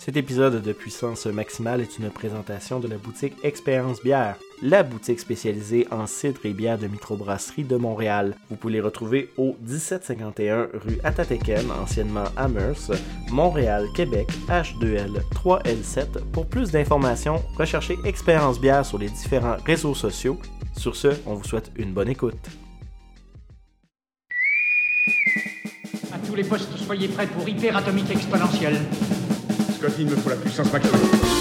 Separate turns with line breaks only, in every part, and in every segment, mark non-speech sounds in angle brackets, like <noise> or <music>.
Cet épisode de Puissance Maximale est une présentation de la boutique Expérience Bière, la boutique spécialisée en cidre et bière de microbrasserie de Montréal. Vous pouvez les retrouver au 1751 rue Atateken, anciennement Amherst, Montréal, Québec, H2L 3L7. Pour plus d'informations, recherchez Expérience Bière sur les différents réseaux sociaux. Sur ce, on vous souhaite une bonne écoute.
À tous les postes, soyez prêts pour hyper atomique exponentielle.
Scott, il me faut la puissance maximale.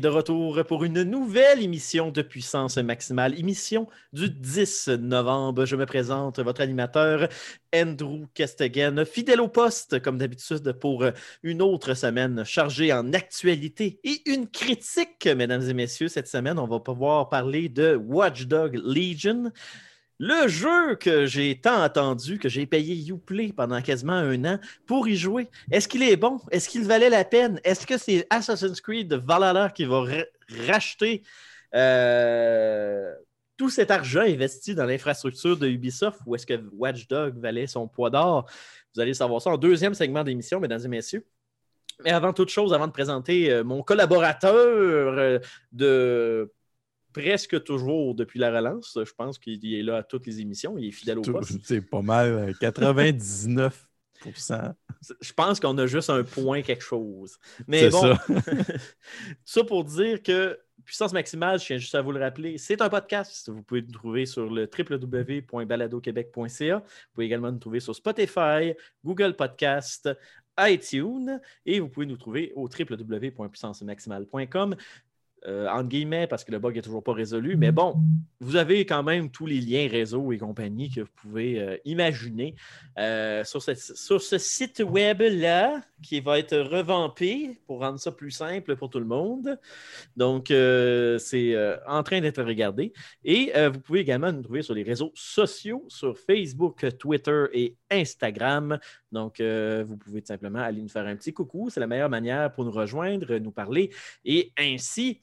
De retour pour une nouvelle émission de Puissance Maximale, émission du 10 novembre. Je me présente, votre animateur Andrew Kestegen, fidèle au poste, comme d'habitude, pour une autre semaine chargée en actualité et une critique, mesdames et messieurs. Cette semaine, on va pouvoir parler de Watchdog Legion. Le jeu que j'ai tant attendu, que j'ai payé Uplay pendant quasiment un an pour y jouer, est-ce qu'il est bon? Est-ce qu'il valait la peine? Est-ce que c'est Assassin's Creed Valhalla qui va racheter euh, tout cet argent investi dans l'infrastructure de Ubisoft ou est-ce que Watch Dog valait son poids d'or? Vous allez savoir ça en deuxième segment d'émission, mesdames et messieurs. Mais avant toute chose, avant de présenter euh, mon collaborateur euh, de presque toujours depuis la relance. Je pense qu'il est là à toutes les émissions. Il est fidèle au poste. <laughs>
C'est pas mal, 99%
Je pense qu'on a juste un point quelque chose. Mais bon, ça. <laughs> ça pour dire que Puissance Maximale, je tiens juste à vous le rappeler, c'est un podcast. Vous pouvez le trouver sur le www.baladoquebec.ca. Vous pouvez également nous trouver sur Spotify, Google Podcast, iTunes et vous pouvez nous trouver au www.puissancemaximale.com. Euh, entre guillemets, parce que le bug n'est toujours pas résolu. Mais bon, vous avez quand même tous les liens réseau et compagnie que vous pouvez euh, imaginer euh, sur, sur, ce site web-là qui va être revampé pour rendre ça plus simple pour tout le monde. Donc, c'est en train d'être regardé. Et vous pouvez également nous trouver sur les réseaux sociaux, sur Facebook, Twitter et Instagram. Donc, vous pouvez tout simplement aller nous faire un petit coucou. C'est la meilleure manière pour nous rejoindre, nous parler et ainsi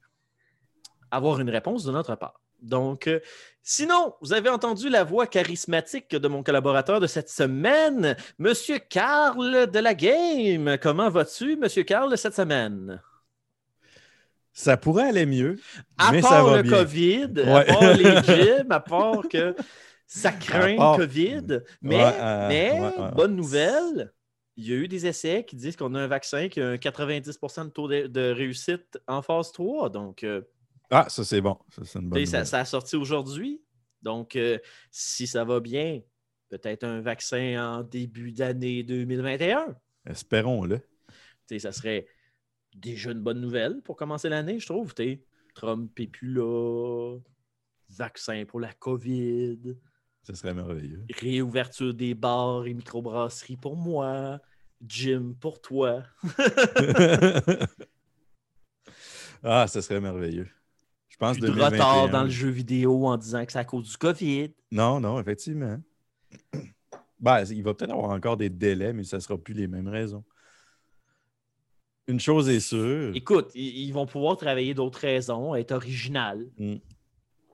avoir une réponse de notre part. Donc, euh, sinon, vous avez entendu la voix charismatique de mon collaborateur de cette semaine, Monsieur Carl de la Game. Comment vas-tu, Monsieur Carl, cette semaine?
Ça pourrait aller mieux.
À
mais
part
ça va
le
bien.
COVID, à part les <laughs> gyms, à part que ça craint
part-
le COVID. Mais,
Ouais, euh,
mais
ouais, ouais, ouais.
bonne nouvelle, il y a eu des essais qui disent qu'on a un vaccin qui a un 90 de taux de, de réussite en phase 3. Donc, euh,
Ah, ça, c'est bon. Ça, c'est une bonne
ça, a sorti aujourd'hui. Donc, euh, si ça va bien, peut-être un vaccin en début d'année 2021.
Espérons-le.
Ça serait déjà une bonne nouvelle pour commencer l'année, je trouve. Trump est plus là. Vaccin pour la COVID.
Ce serait merveilleux.
Réouverture des bars et microbrasseries pour moi. Gym pour toi. <laughs> <laughs>
ah, ce serait merveilleux. Je pense
Plus de
2021.
retard dans le jeu vidéo en disant que c'est à cause du COVID.
Non, non, effectivement. <clears throat> Ben, il va peut-être avoir encore des délais, mais ça ne sera plus les mêmes raisons. Une chose est sûre,
Écoute, ils, vont pouvoir travailler d'autres raisons, être original.
Mm.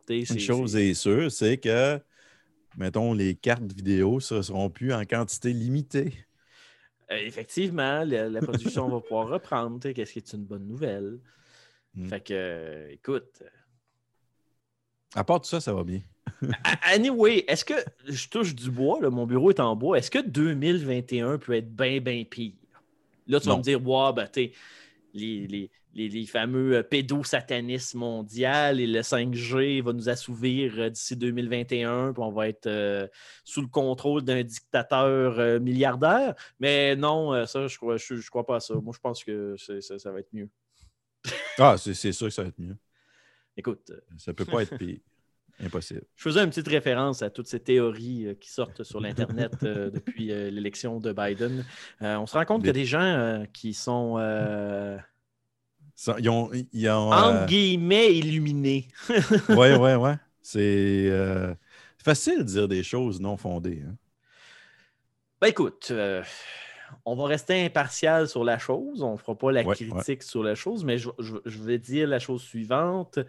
Une chose est sûre, c'est que, mettons, les cartes vidéo ne seront plus en quantité limitée.
Euh, effectivement, la, la production va pouvoir reprendre, qu'est-ce qui est une bonne nouvelle.
Mm.
Fait que, euh, écoute,
À part tout ça, ça va bien.
anyway, est-ce que je touche du bois, là, mon bureau est en bois, est-ce que 2021 peut être bien, bien pire? Là, tu vas me dire, ouais, ben, les, les, les, les fameux euh, pédosatanistes mondial et le 5G va nous assouvir euh, d'ici 2021, puis on va être euh, sous le contrôle d'un dictateur euh, milliardaire. Mais non, ça, je crois, je, je crois pas à ça. Moi, je pense que ça, ça va être mieux.
Ah, c'est sûr que ça va être mieux.
écoute,
Ça peut pas être pire. Impossible. <laughs>
je faisais une petite référence à toutes ces théories euh, qui sortent sur l'Internet euh, <laughs> depuis euh, l'élection de Biden. On se rend compte a des gens qui sont,
ils ont. Ils ont
entre
euh,
guillemets, illuminés.
ouais, ouais, <laughs> ouais. C'est euh, facile de dire des choses non fondées. hein.
Ben écoute, euh, on va rester impartial sur la chose. On ne fera pas la
Ouais,
critique sur la chose, mais je, je- je vais dire la chose suivante.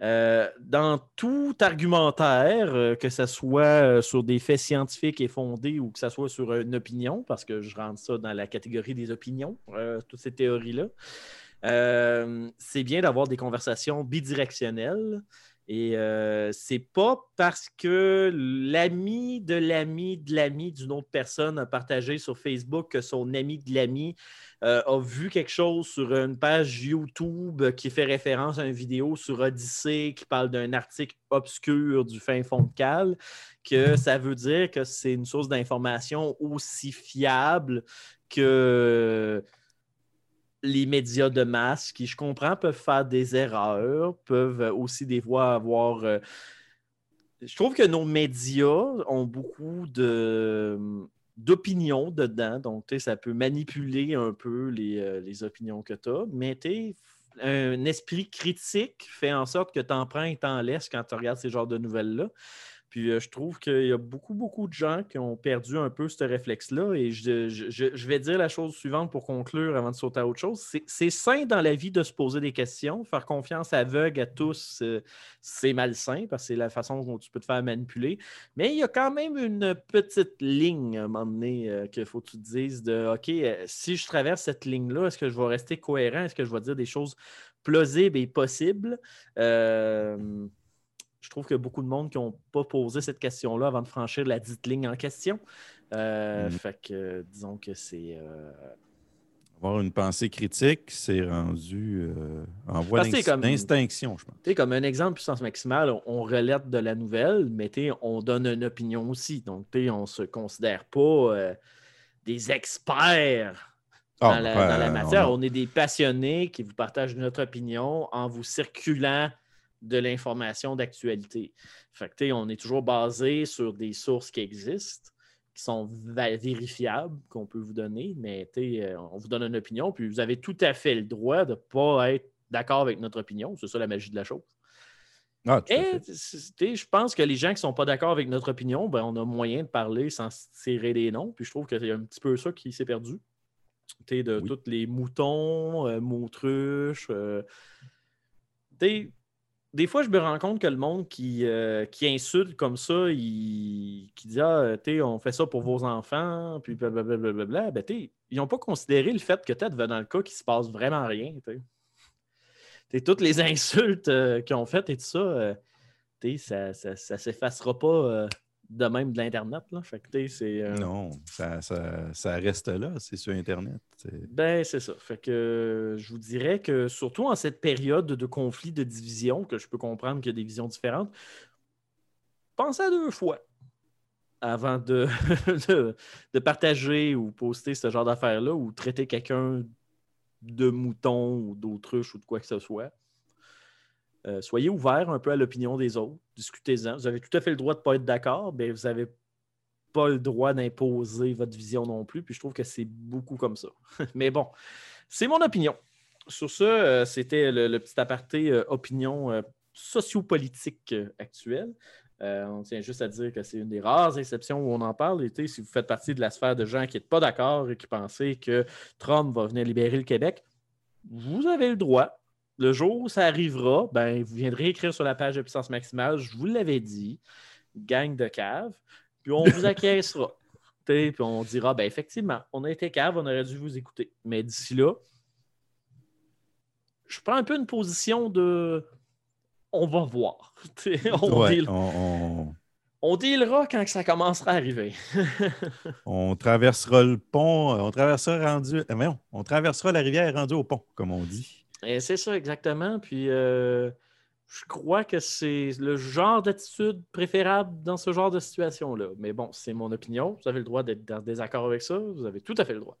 Dans tout argumentaire, que ce soit sur des faits scientifiques et fondés ou que ce soit sur une opinion, parce que je rentre ça dans la catégorie des opinions, toutes ces théories-là, c'est bien d'avoir des conversations bidirectionnelles. Et euh, c'est pas parce que l'ami de l'ami de l'ami d'une autre personne a partagé sur Facebook que son ami de l'ami euh, a vu quelque chose sur une page YouTube qui fait référence à une vidéo sur Odyssée qui parle d'un article obscur du fin fond de cale, que ça veut dire que c'est une source d'information aussi fiable que les médias de masse qui, je comprends, peuvent faire des erreurs, peuvent aussi des fois avoir. euh, Je trouve que nos médias ont beaucoup de d'opinions dedans, donc ça peut manipuler un peu les, euh, opinions que tu as, mais un esprit critique fait en sorte que tu en prends et t'en laisses quand tu regardes ces genres de nouvelles-là. Puis euh, je trouve qu'il y a beaucoup, beaucoup de gens qui ont perdu un peu ce réflexe-là. Et je, vais dire la chose suivante pour conclure avant de sauter à autre chose. C'est- sain dans la vie de se poser des questions. Faire confiance aveugle à tous, euh, c'est malsain parce que c'est la façon dont tu peux te faire manipuler. Mais il y a quand même une petite ligne à un moment donné euh, qu'il faut que tu te dises de OK, si je traverse cette ligne-là, est-ce que je vais rester cohérent? Est-ce que je vais dire des choses plausibles et possibles? Je trouve qu'il y a beaucoup de monde qui n'ont pas posé cette question-là avant de franchir la dite ligne en question. Euh,
Mhm.
Fait que disons que c'est. euh,
Avoir une pensée critique, c'est rendu euh, en voie d'extinction, je pense.
Tu sais, comme un exemple, puissance maximale, on, relate de la nouvelle, mais tu sais, on donne une opinion aussi. Donc, tu sais, on ne se considère pas des experts dans,
Ah,
la,
ben,
dans la
on
matière.
a-
On, est des passionnés qui vous partagent notre opinion en vous circulant de l'information d'actualité. Fait que, on est toujours basé sur des sources qui existent, qui sont vérifiables, qu'on peut vous donner, mais euh, on vous donne une opinion, puis vous avez tout à fait le droit de ne pas être d'accord avec notre opinion. C'est ça la magie de la chose.
Ah,
Et je pense que les gens qui ne sont pas d'accord avec notre opinion, ben, on a moyen de parler sans tirer des noms. Puis je trouve qu'il y a un petit peu ça qui s'est perdu. Tu sais, de
Oui.
tous les moutons, euh, moutruches. euh, des fois, je me rends compte que le monde qui, euh, qui insulte comme ça, il, qui dit Ah, sais, on fait ça pour vos enfants, puis blablabla, ben, sais, ils n'ont pas considéré le fait que peut-être dans le cas qu'il se passe vraiment rien. Tu sais, toutes les <laughs> insultes euh, qu'ils ont faites et tout ça, euh, sais, ça ne s'effacera pas euh, de même de l'Internet. là. Fait que, tu sais, c'est. euh,
Non, ça, ça- ça reste là, c'est sur Internet. c'est-
Ben, c'est ça. Fait que euh, je vous dirais que surtout en cette période de conflit, de division, que je peux comprendre qu'il y a des visions différentes, pensez à deux fois avant de, <laughs> de, de partager ou poster ce genre d'affaires-là ou traiter quelqu'un de mouton ou d'autruche ou de quoi que ce soit. Euh, soyez ouverts un peu à l'opinion des autres, discutez-en. Vous avez tout à fait le droit de ne pas être d'accord, mais vous n'avez pas le droit d'imposer votre vision non plus. Puis je trouve que c'est beaucoup comme ça. <laughs> mais bon, c'est mon opinion. Sur ce, euh, c'était le, petit aparté euh, opinion euh, sociopolitique actuelle. On tient juste à dire que c'est une des rares exceptions où on en parle. Et, si vous faites partie de la sphère de gens qui n'êtes pas d'accord et qui pensez que Trump va venir libérer le Québec, vous avez le droit. Le jour où ça arrivera, ben, vous viendrez écrire sur la page de puissance maximale, je vous l'avais dit, gang de cave, puis on vous <laughs> acquiescera. Puis on dira, ben, effectivement, on a été cave, on aurait dû vous écouter. Mais d'ici là, je prends un peu une position de on va voir. <laughs> On,
Ouais,
deal-
on, on-
on dealera quand que ça commencera à arriver. <laughs>
on traversera le pont, on traversera rendu. voyons, on traversera la rivière rendue au pont, comme on dit.
Et c'est ça exactement. Puis euh, je crois que c'est le genre d'attitude préférable dans ce genre de situation-là. Mais bon, c'est mon opinion. Vous avez le droit d'être en désaccord avec ça. Vous avez tout à fait le droit.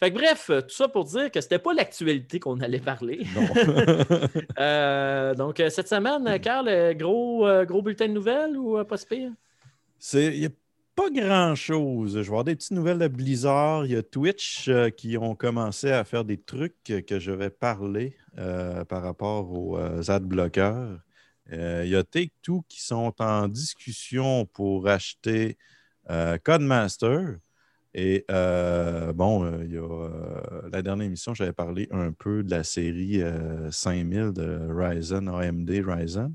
Fait que bref, tout ça pour dire que c'était pas l'actualité qu'on allait parler.
Non. <laughs>
Euh, donc, euh, cette semaine, Carl, euh, gros, euh, gros bulletin de nouvelles ou euh, pas si pire?
C'est- Il n'y a pas grand-chose. Je vais avoir des petites nouvelles de Blizzard. Il y a Twitch euh, qui ont commencé à faire des trucs que, je vais parler euh, par rapport aux euh, ad-bloqueurs. Euh, il y a Take-Two qui sont en discussion pour acheter Codemaster. Et bon, il y a la dernière émission, j'avais parlé un peu de la série euh, 5000 de Ryzen, AMD Ryzen.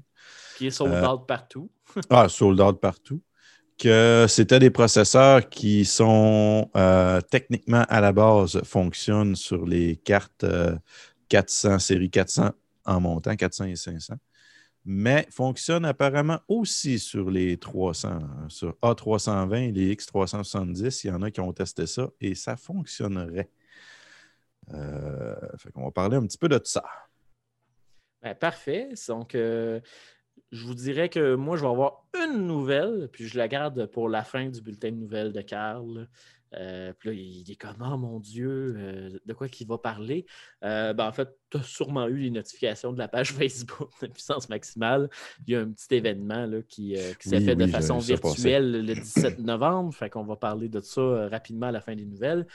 Qui est sold out partout.
Ah, sold out partout. Que c'était des processeurs qui sont euh, techniquement à la base fonctionnent sur les cartes euh, 400, série 400 en montant, 400 et 500, mais fonctionnent apparemment aussi sur les 300, hein, sur A320 et les X370. Il y en a qui ont testé ça et ça fonctionnerait. Euh, qu'on va parler un petit peu de ça.
Ben, parfait. Donc, euh, je vous dirais que moi, je vais avoir une nouvelle, puis je la garde pour la fin du bulletin de nouvelles de Carl. Euh, puis là, il est comme, oh mon Dieu, euh, de quoi qu'il va parler? Euh, ben, en fait, tu as sûrement eu les notifications de la page <laughs> Facebook de puissance maximale. Il y a un petit événement là, qui, qui s'est
Oui,
fait de façon virtuelle le 17 novembre. Fait qu'on va parler de ça rapidement à la fin des nouvelles.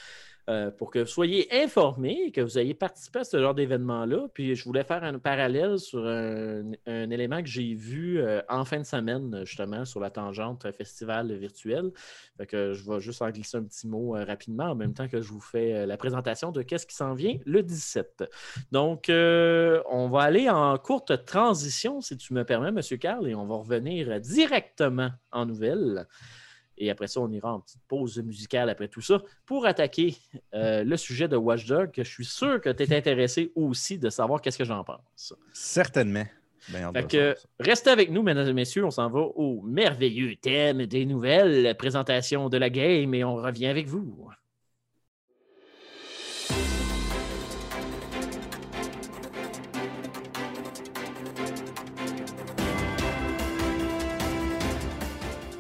Euh, pour que vous soyez informés, que vous ayez participé à ce genre d'événement-là. Puis je voulais faire un parallèle sur un, élément que j'ai vu euh, en fin de semaine, justement, sur la tangente festival virtuel. Je vais juste en glisser un petit mot euh, rapidement en même temps que je vous fais la présentation de qu'est-ce qui s'en vient le 17. Donc, on va aller en courte transition, si tu me permets, M. Carl, et on va revenir directement en nouvelles. Et après ça, on ira en petite pause musicale après tout ça pour attaquer euh, le sujet de Watchdog, que je suis sûr que tu es intéressé aussi de savoir qu'est-ce que j'en pense.
Certainement.
Fait que,
ça.
restez avec nous, mesdames et messieurs. On s'en va au merveilleux thème des nouvelles, présentation de la game, et on revient avec vous.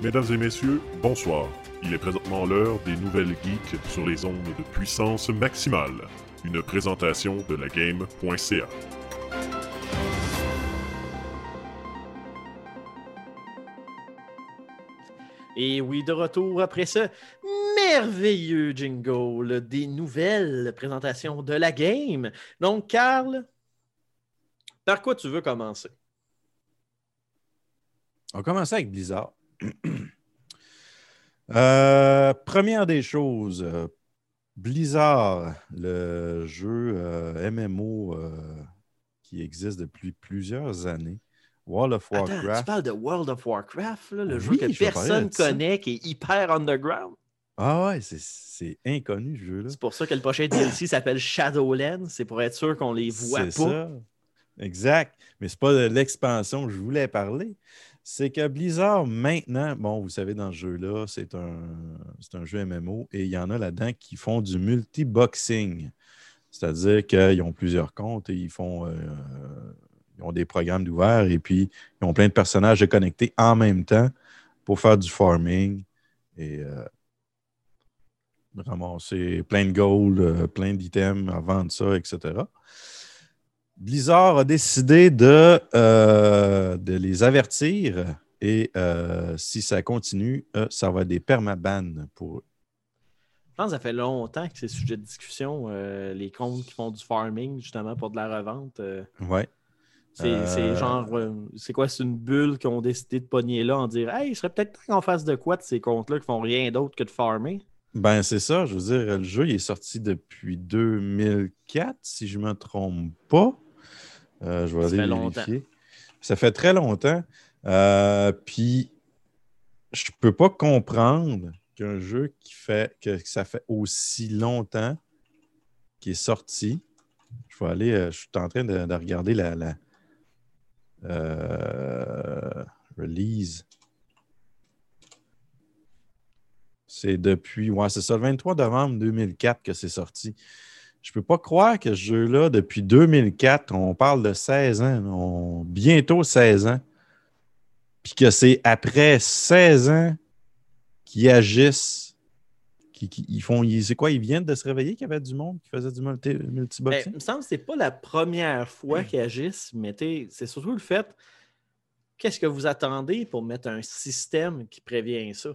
Mesdames et messieurs, bonsoir. Il est présentement l'heure des nouvelles geeks sur les ondes de puissance maximale. Une présentation de la game.ca.
Et oui, de retour après ce merveilleux jingle des nouvelles présentations de la game. Donc, Carl, par quoi tu veux commencer?
On va commencer avec Blizzard. Euh, première des choses, euh, Blizzard, le jeu euh, MMO euh, qui existe depuis plusieurs années, World of
Attends, tu
Warcraft.
parles de World of Warcraft, là, le
Oui,
jeu que personne connaît, qui est hyper underground.
Ah ouais, c'est- inconnu ce jeu-là.
C'est pour ça que le prochain DLC <coughs> s'appelle Shadowlands. C'est pour être sûr qu'on les voit pas.
C'est ça. Exact. Mais c'est pas de l'expansion que je voulais parler. C'est que Blizzard, maintenant, bon, vous savez, dans ce jeu-là, c'est un, un jeu MMO et il y en a là-dedans qui font du multi-boxing. C'est-à-dire qu'ils ont plusieurs comptes et ils font. euh, ils ont des programmes d'ouvert et puis ils ont plein de personnages connectés en même temps pour faire du farming et euh, ramasser plein de gold, euh, plein d'items, à vendre ça, etc. Blizzard a décidé de, euh, de les avertir et euh, si ça continue, euh, ça va être des permabans pour eux.
Je pense que ça fait longtemps que c'est sujet de discussion, les comptes qui font du farming, justement, pour de la revente.
Ouais.
c'est genre, c'est quoi, c'est une bulle qu'ils ont décidé de pogner là en dire, hey, il serait peut-être temps qu'on fasse de quoi de ces comptes-là qui font rien d'autre que de farmer?
Ben, c'est ça. Je veux dire, le jeu il est sorti depuis 2004, si je ne me trompe pas. Euh, je vais
Ça
aller
fait longtemps.
Ça fait très longtemps. Euh, puis, je ne peux pas comprendre qu'un jeu qui fait que ça fait aussi longtemps qui est sorti. Je vais aller, euh, je suis en train de, de regarder la, la euh, release. C'est depuis, ouais, c'est ça, le 23 novembre 2004 que c'est sorti. Je peux pas croire que ce jeu-là, depuis 2004, on parle de 16 ans, on- bientôt 16 ans, puis que c'est après 16 ans qu'ils agissent, qu'ils qui, qui- ils font. C'est quoi, ils viennent de se réveiller qu'il y avait du monde qui faisait du multi-
Ben, il me semble que c'est pas la première fois qu'ils agissent, mais c'est surtout le fait qu'est-ce que vous attendez pour mettre un système qui prévient ça?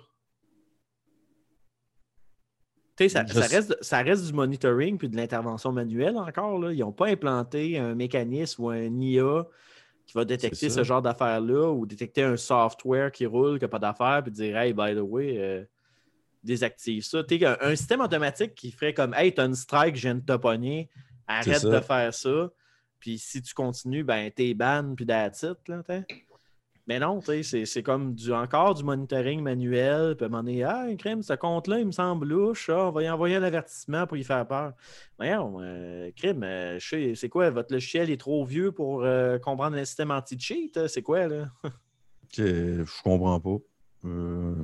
Ça,
Je
ça reste, ça reste du monitoring puis de l'intervention manuelle encore. Là. Ils n'ont pas implanté un mécanisme ou un IA qui va détecter ce genre d'affaires-là ou détecter un software qui roule, qui n'a pas d'affaires, puis dire Hey, by the way, euh, désactive ça. Un, un système automatique qui ferait comme Hey, t'as une strike, je viens de te pogner, arrête de faire ça. Puis si tu continues, ben t'es ban, puis that's it, là. Mais non, c'est comme du, encore du monitoring manuel. Puis à un moment donné, ah, crime, ce compte-là, il me semble louche. ah, on va y envoyer un avertissement pour y faire peur. Voyons, euh, crime, euh, c'est quoi? Votre logiciel est trop vieux pour euh, comprendre un système anti-cheat? hein? C'est quoi, là? <laughs>
Je comprends pas. Euh,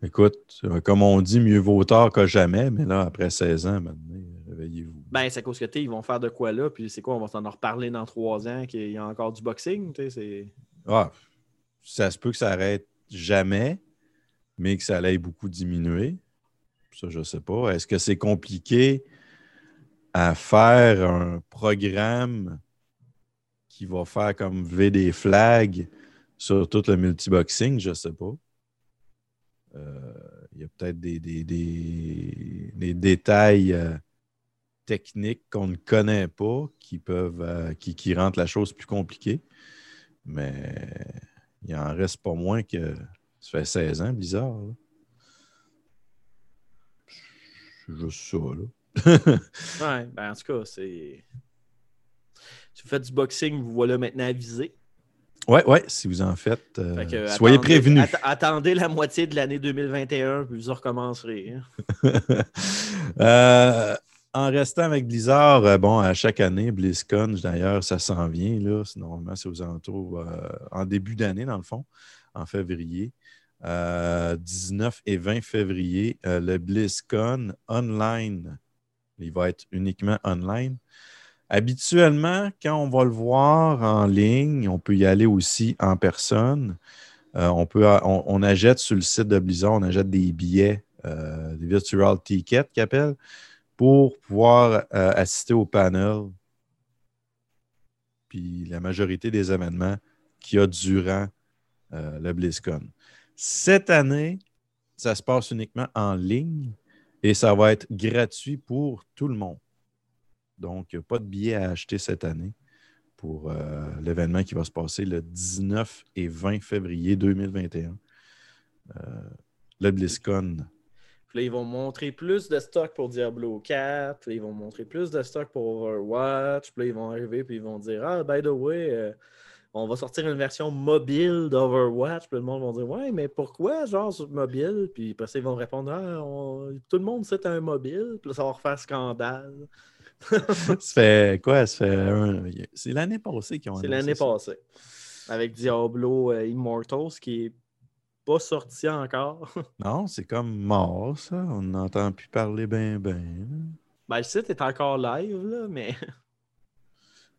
Écoute, euh, comme on dit, mieux vaut tard que jamais, mais là, après 16 ans, maintenant, réveillez-vous.
Ben, c'est à cause que ils vont faire de quoi là, puis c'est quoi, on va s'en reparler dans trois ans qu'il y a encore du boxing, tu sais, c'est.
Ah, ça se peut que ça arrête jamais, mais que ça allait beaucoup diminuer. Ça, je sais pas. Est-ce que c'est compliqué à faire un programme qui va faire comme V des flags sur tout le multiboxing? Je sais pas. Euh, Il y a peut-être des, détails euh, techniques qu'on ne connaît pas qui peuvent euh, qui rendent la chose plus compliquée. Mais il en reste pas moins que ça fait 16 ans, Blizzard. là. C'est juste ça, là. <laughs>
Ouais, ben en tout cas, c'est. Si vous faites du boxing, vous voilà maintenant avisé.
ouais, ouais, si vous en faites, euh,
Fait que,
soyez
attendez-
prévenus.
atte- attendez la moitié de l'année 2021, puis vous recommencerez. hein. <laughs>
Euh, en restant avec Blizzard, euh, bon, à chaque année, BlizzCon, d'ailleurs, ça s'en vient. Là. Normalement, c'est aux alentours, euh, en début d'année, dans le fond, en février. Euh, 19 et 20 février, euh, le BlizzCon online. Il va être uniquement online. Habituellement, quand on va le voir en ligne, on peut y aller aussi en personne. Euh, on, peut, achète sur le site de Blizzard, on achète des billets, euh, des virtual tickets qu'ils appellent, pour pouvoir euh, assister au panel. Puis la majorité des événements qu'il y a durant euh, le BlizzCon. Cette année, ça se passe uniquement en ligne et ça va être gratuit pour tout le monde. Donc, pas de billets à acheter cette année pour euh, l'événement qui va se passer le 19 et 20 février 2021. Euh, le BlizzCon.
Puis là, ils vont montrer plus de stock pour Diablo 4, puis là, ils vont montrer plus de stock pour Overwatch, puis là, ils vont arriver, puis ils vont dire Ah, by the way, euh, on va sortir une version mobile d'Overwatch, puis le monde va dire Ouais, mais pourquoi, genre, sur mobile? Puis après ça, ils vont répondre Ah, on- tout le monde sait un mobile, puis là, ça va refaire scandale. <laughs>
ça fait quoi? Ça fait un- C'est l'année passée qu'ils ont
C'est l'année passée. Avec Diablo euh, Immortals, qui est pas sorti encore. <laughs>
Non, c'est comme mort, ça. On n'entend plus parler ben ben.
ben, le site est encore live, là, mais. <laughs>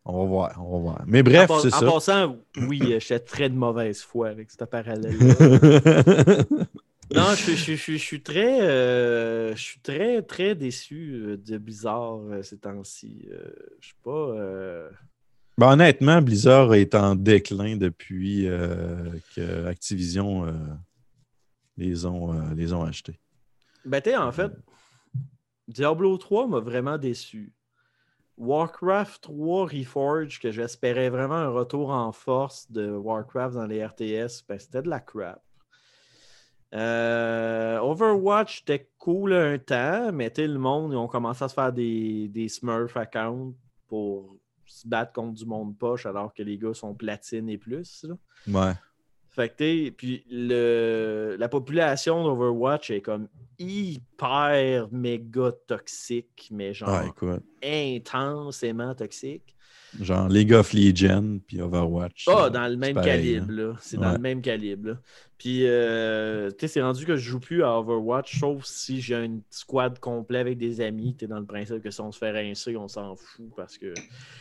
On va voir, on va voir. Mais bref,
en,
c'est
en
ça.
passant, oui, <clears throat> euh, j'étais très de mauvaise foi avec ce parallèle-là. <laughs> non, je, je- je- je suis très, euh, je suis très, très déçu euh, de Blizzard euh, ces temps-ci. Je suis pas. euh,
Ben, honnêtement, Blizzard est en déclin depuis euh, que Activision euh, les, ont, euh, les ont achetés.
Ben, sais, en fait, Diablo 3 m'a vraiment déçu. Warcraft 3 Reforged, que j'espérais vraiment un retour en force de Warcraft dans les RTS, ben, c'était de la crap. Overwatch était cool un temps, mais le monde, ils ont commencé à se faire des, des Smurf accounts pour se battre contre du monde poche alors que les gars sont platine et plus. là.
Ouais.
Fait que puis le, la population d'Overwatch est comme hyper méga toxique, mais genre
Ouais, écoute.
intensément toxique.
Genre League of Legends puis Overwatch.
Ah,
euh,
dans le même
pareil,
calibre,
hein.
là. C'est dans
Ouais.
le même calibre, là. Puis, euh, tu sais, c'est rendu que je joue plus à Overwatch, sauf si j'ai une squad complet avec des amis. Tu dans le principe que si on se fait rincer, on s'en fout parce que.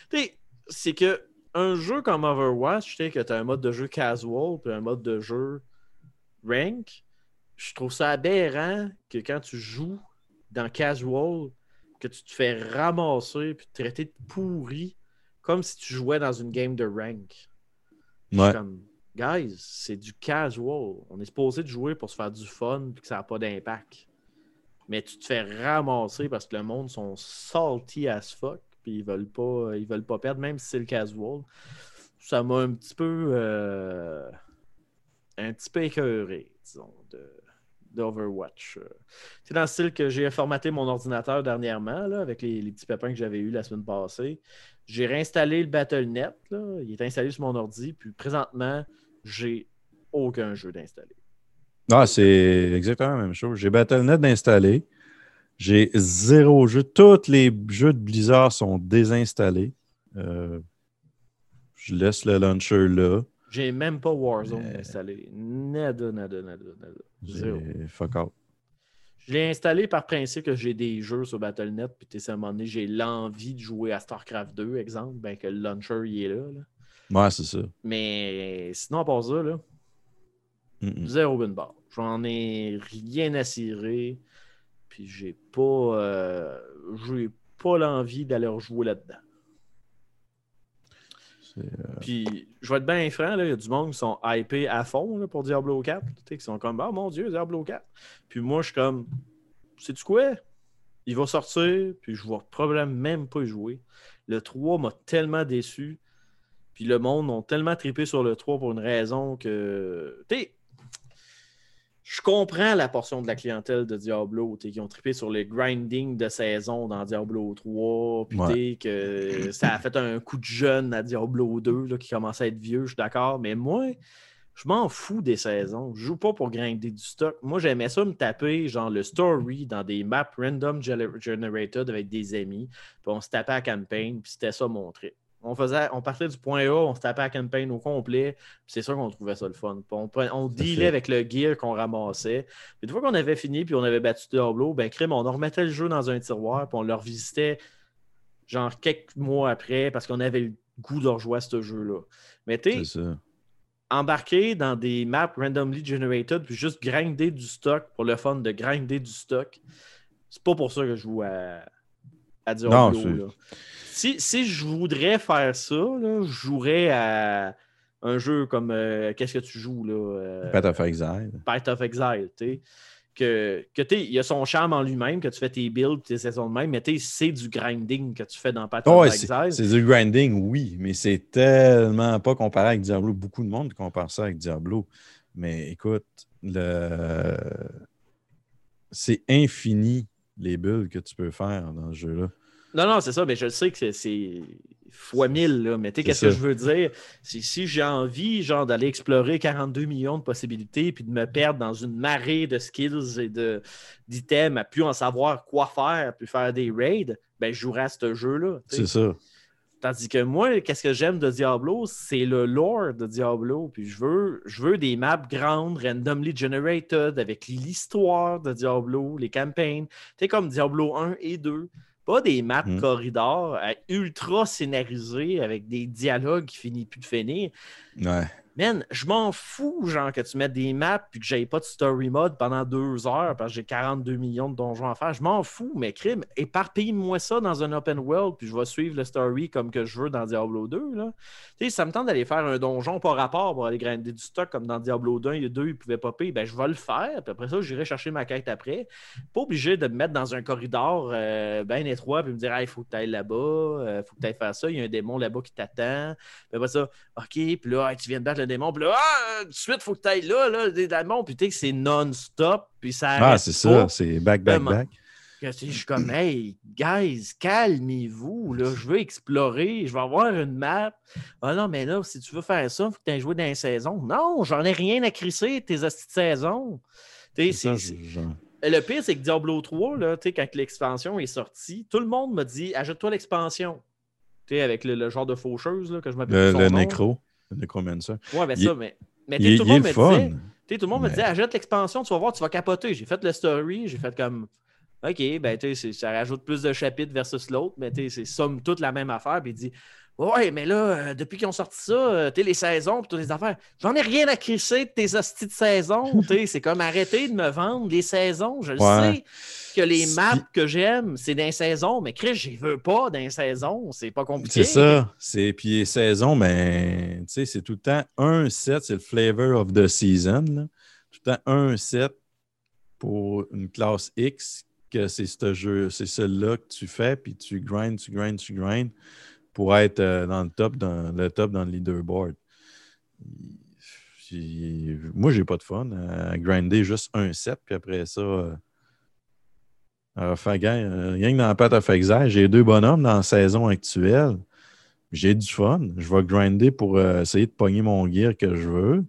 Tu sais, c'est que un jeu comme Overwatch, tu sais, que tu as un mode de jeu casual puis un mode de jeu rank. je trouve ça aberrant que quand tu joues dans casual, que tu te fais ramasser puis traiter de pourri comme si tu jouais dans une game de rank.
Ouais.
comme, guys, c'est du casual. On est supposé de jouer pour se faire du fun puis que ça n'a pas d'impact. Mais tu te fais ramasser parce que le monde sont salty as fuck puis ils veulent pas, ils veulent pas perdre, même si c'est le casual. Ça m'a un petit peu euh, un petit peu écœuré, disons, de d'Overwatch. Euh, C'est dans le style que j'ai formaté mon ordinateur dernièrement, là, avec les, les petits pépins que j'avais eu la semaine passée. J'ai réinstallé le BattleNet. Là. Il est installé sur mon ordi. Puis présentement, j'ai aucun jeu d'installer.
Ah, c'est exactement la même chose. J'ai Battle.net d'installer. J'ai zéro jeu. Tous les jeux de Blizzard sont désinstallés. Euh, je laisse le launcher là.
J'ai même pas Warzone
Mais-
installé. Nada, nada, nada, nada. Zéro.
J'ai fuck out.
Je l'ai installé par principe que j'ai des jeux sur BattleNet. Puis tu sais, à un moment donné, j'ai l'envie de jouer à StarCraft 2, exemple. Ben que le launcher, il est là. là.
Ouais, c'est ça.
Mais sinon, à part ça, là. Zéro bin bar. J'en ai rien à cirer. Puis j'ai pas, euh, j'ai pas l'envie d'aller rejouer là-dedans.
Euh,
Puis je vais être bien franc, il y a du monde qui sont hypés à fond là, pour Diablo 4. tu sais, Qui sont comme Ah mon Dieu, Diablo 4. Puis moi, je suis comme Sais-tu quoi? Il va sortir, puis je vais probablement même pas jouer. Le 3 m'a tellement déçu. Puis le monde ont tellement trippé sur le 3 pour une raison que. Tu je comprends la portion de la clientèle de Diablo, qui ont trippé sur le grinding de saison dans Diablo 3, puis
Ouais.
que ça a fait un coup de jeune à Diablo 2, là, qui commençait à être vieux, je suis d'accord, mais moi, je m'en fous des saisons. Je joue pas pour grinder du stock. Moi, j'aimais ça me taper, genre, le story dans des maps random gener- generated avec des amis, puis on se tapait à campaign, puis c'était ça mon trip. On, faisait, on partait du point A, on se tapait à campaign au complet, puis c'est sûr qu'on trouvait ça le fun. Puis on, dealait avec le gear qu'on ramassait. Puis une fois qu'on avait fini, puis on avait battu Diablo, ben crime, on remettait le jeu dans un tiroir, puis on le revisitait genre quelques mois après, parce qu'on avait le goût de rejouer à ce jeu-là. Mais tu embarquer dans des maps randomly generated puis juste grinder du stock pour le fun de grinder du stock, c'est pas pour ça que je joue à, à.
Non,
là. Si, si je voudrais faire ça, là, je jouerais à un jeu comme euh, Qu'est-ce que tu joues là euh,
Path of Exile.
Path of Exile, tu sais. Que, que tu il y a son charme en lui-même, que tu fais tes builds, tes saisons de même, mais tu sais, c'est du grinding que tu fais dans Path
Oh, ouais,
of
c'est
Exile.
c'est du grinding, oui, mais c'est tellement pas comparé avec Diablo. Beaucoup de monde compare ça avec Diablo. Mais écoute, le... c'est infini les bulles que tu peux faire dans ce jeu-là.
Non, non, c'est ça, mais je le sais que c'est- fois 1000, là. Mais tu sais, qu'est-ce que je veux dire? C'est si j'ai envie, genre, d'aller explorer 42 millions de possibilités puis de me perdre dans une marée de skills et d'items à plus en savoir quoi faire puis faire des raids, ben, je jouerai à ce jeu-là.
C'est ça.
Tandis que moi, qu'est-ce que j'aime de Diablo, c'est le lore de Diablo. Puis je veux, je veux des maps grandes, randomly generated, avec l'histoire de Diablo, les campagnes. Tu sais, comme Diablo 1 et 2. Pas des maps
Mm.
corridors euh, ultra scénarisés avec des dialogues qui finissent plus de finir.
Ouais.
Man, je m'en fous, genre, que tu mettes des maps puis que j'aille pas de story mode pendant deux heures parce que j'ai 42 millions de donjons à faire. Je m'en fous, mais crime, éparpille-moi ça dans un open world puis je vais suivre le story comme que je veux dans Diablo 2. Là. Tu sais, ça me tente d'aller faire un donjon par rapport pour aller grinder du stock comme dans Diablo 2, il y a deux, ils pouvaient popper. Ben, je vais le faire, puis après ça, j'irai chercher ma quête après. Pas obligé de me mettre dans un corridor euh, bien étroit puis me dire, il faut que tu ailles là-bas, il faut que tu ailles faire ça, il y a un démon là-bas qui t'attend. Puis après ça, OK, puis là, tu viens de battre le démon, puis là, ah, tout de suite, il faut que tu ailles là, là, des démons, puis tu sais que c'est non-stop, puis ça
Ah, c'est ça. C'est back, back, back.
Que, Je suis comme, hey, guys, calmez-vous, là, je veux explorer, je vais avoir une map. Ah non, mais là, si tu veux faire ça, il faut que tu aies joué dans une saison. Non, j'en ai rien à crisser, tes hosties de saison. Tu sais,
C'est
le pire, c'est que Diablo 3, là, tu sais, quand l'expansion est sortie, tout le monde m'a dit ajoute-toi l'expansion. Tu sais, avec le, le genre de faucheuse là, que je m'appelle
Le, le nécro. Le nécromancer.
Ouais, ben
Il-
ça, mais. Mais
Il,
tout le monde me
fun.
disait. tout le monde me disait ajoute l'expansion, tu vas voir, tu vas capoter. J'ai fait le story, j'ai fait comme. OK, ben tu sais, c'est- ça rajoute plus de chapitres versus l'autre, mais tu sais, c'est somme toute la même affaire. Puis il dit Ouais, mais là, euh, depuis qu'ils ont sorti ça, euh, tu les saisons, toutes les affaires, j'en ai rien à crisser de tes hosties de saison. c'est comme arrêter de me vendre les saisons. Je le
Ouais.
sais que les maps que j'aime, c'est d'un saison, mais Chris, je veux pas d'un saison. C'est pas compliqué.
C'est ça. C'est puis les saisons, mais tu sais, c'est tout le temps un set, c'est le flavor of the season. là. Tout le temps un set pour une classe X que c'est ce jeu, c'est celui-là que tu fais, puis tu grindes, tu grindes, tu grindes pour être euh, dans le top, dans le top dans le leaderboard. J'ai- Moi, j'ai pas de fun à grinder juste un set, puis après ça. euh, euh, rien que dans la pâte à faire j'ai deux bonhommes dans la saison actuelle. J'ai du fun. Je vais grinder pour essayer de pogner mon gear que je veux.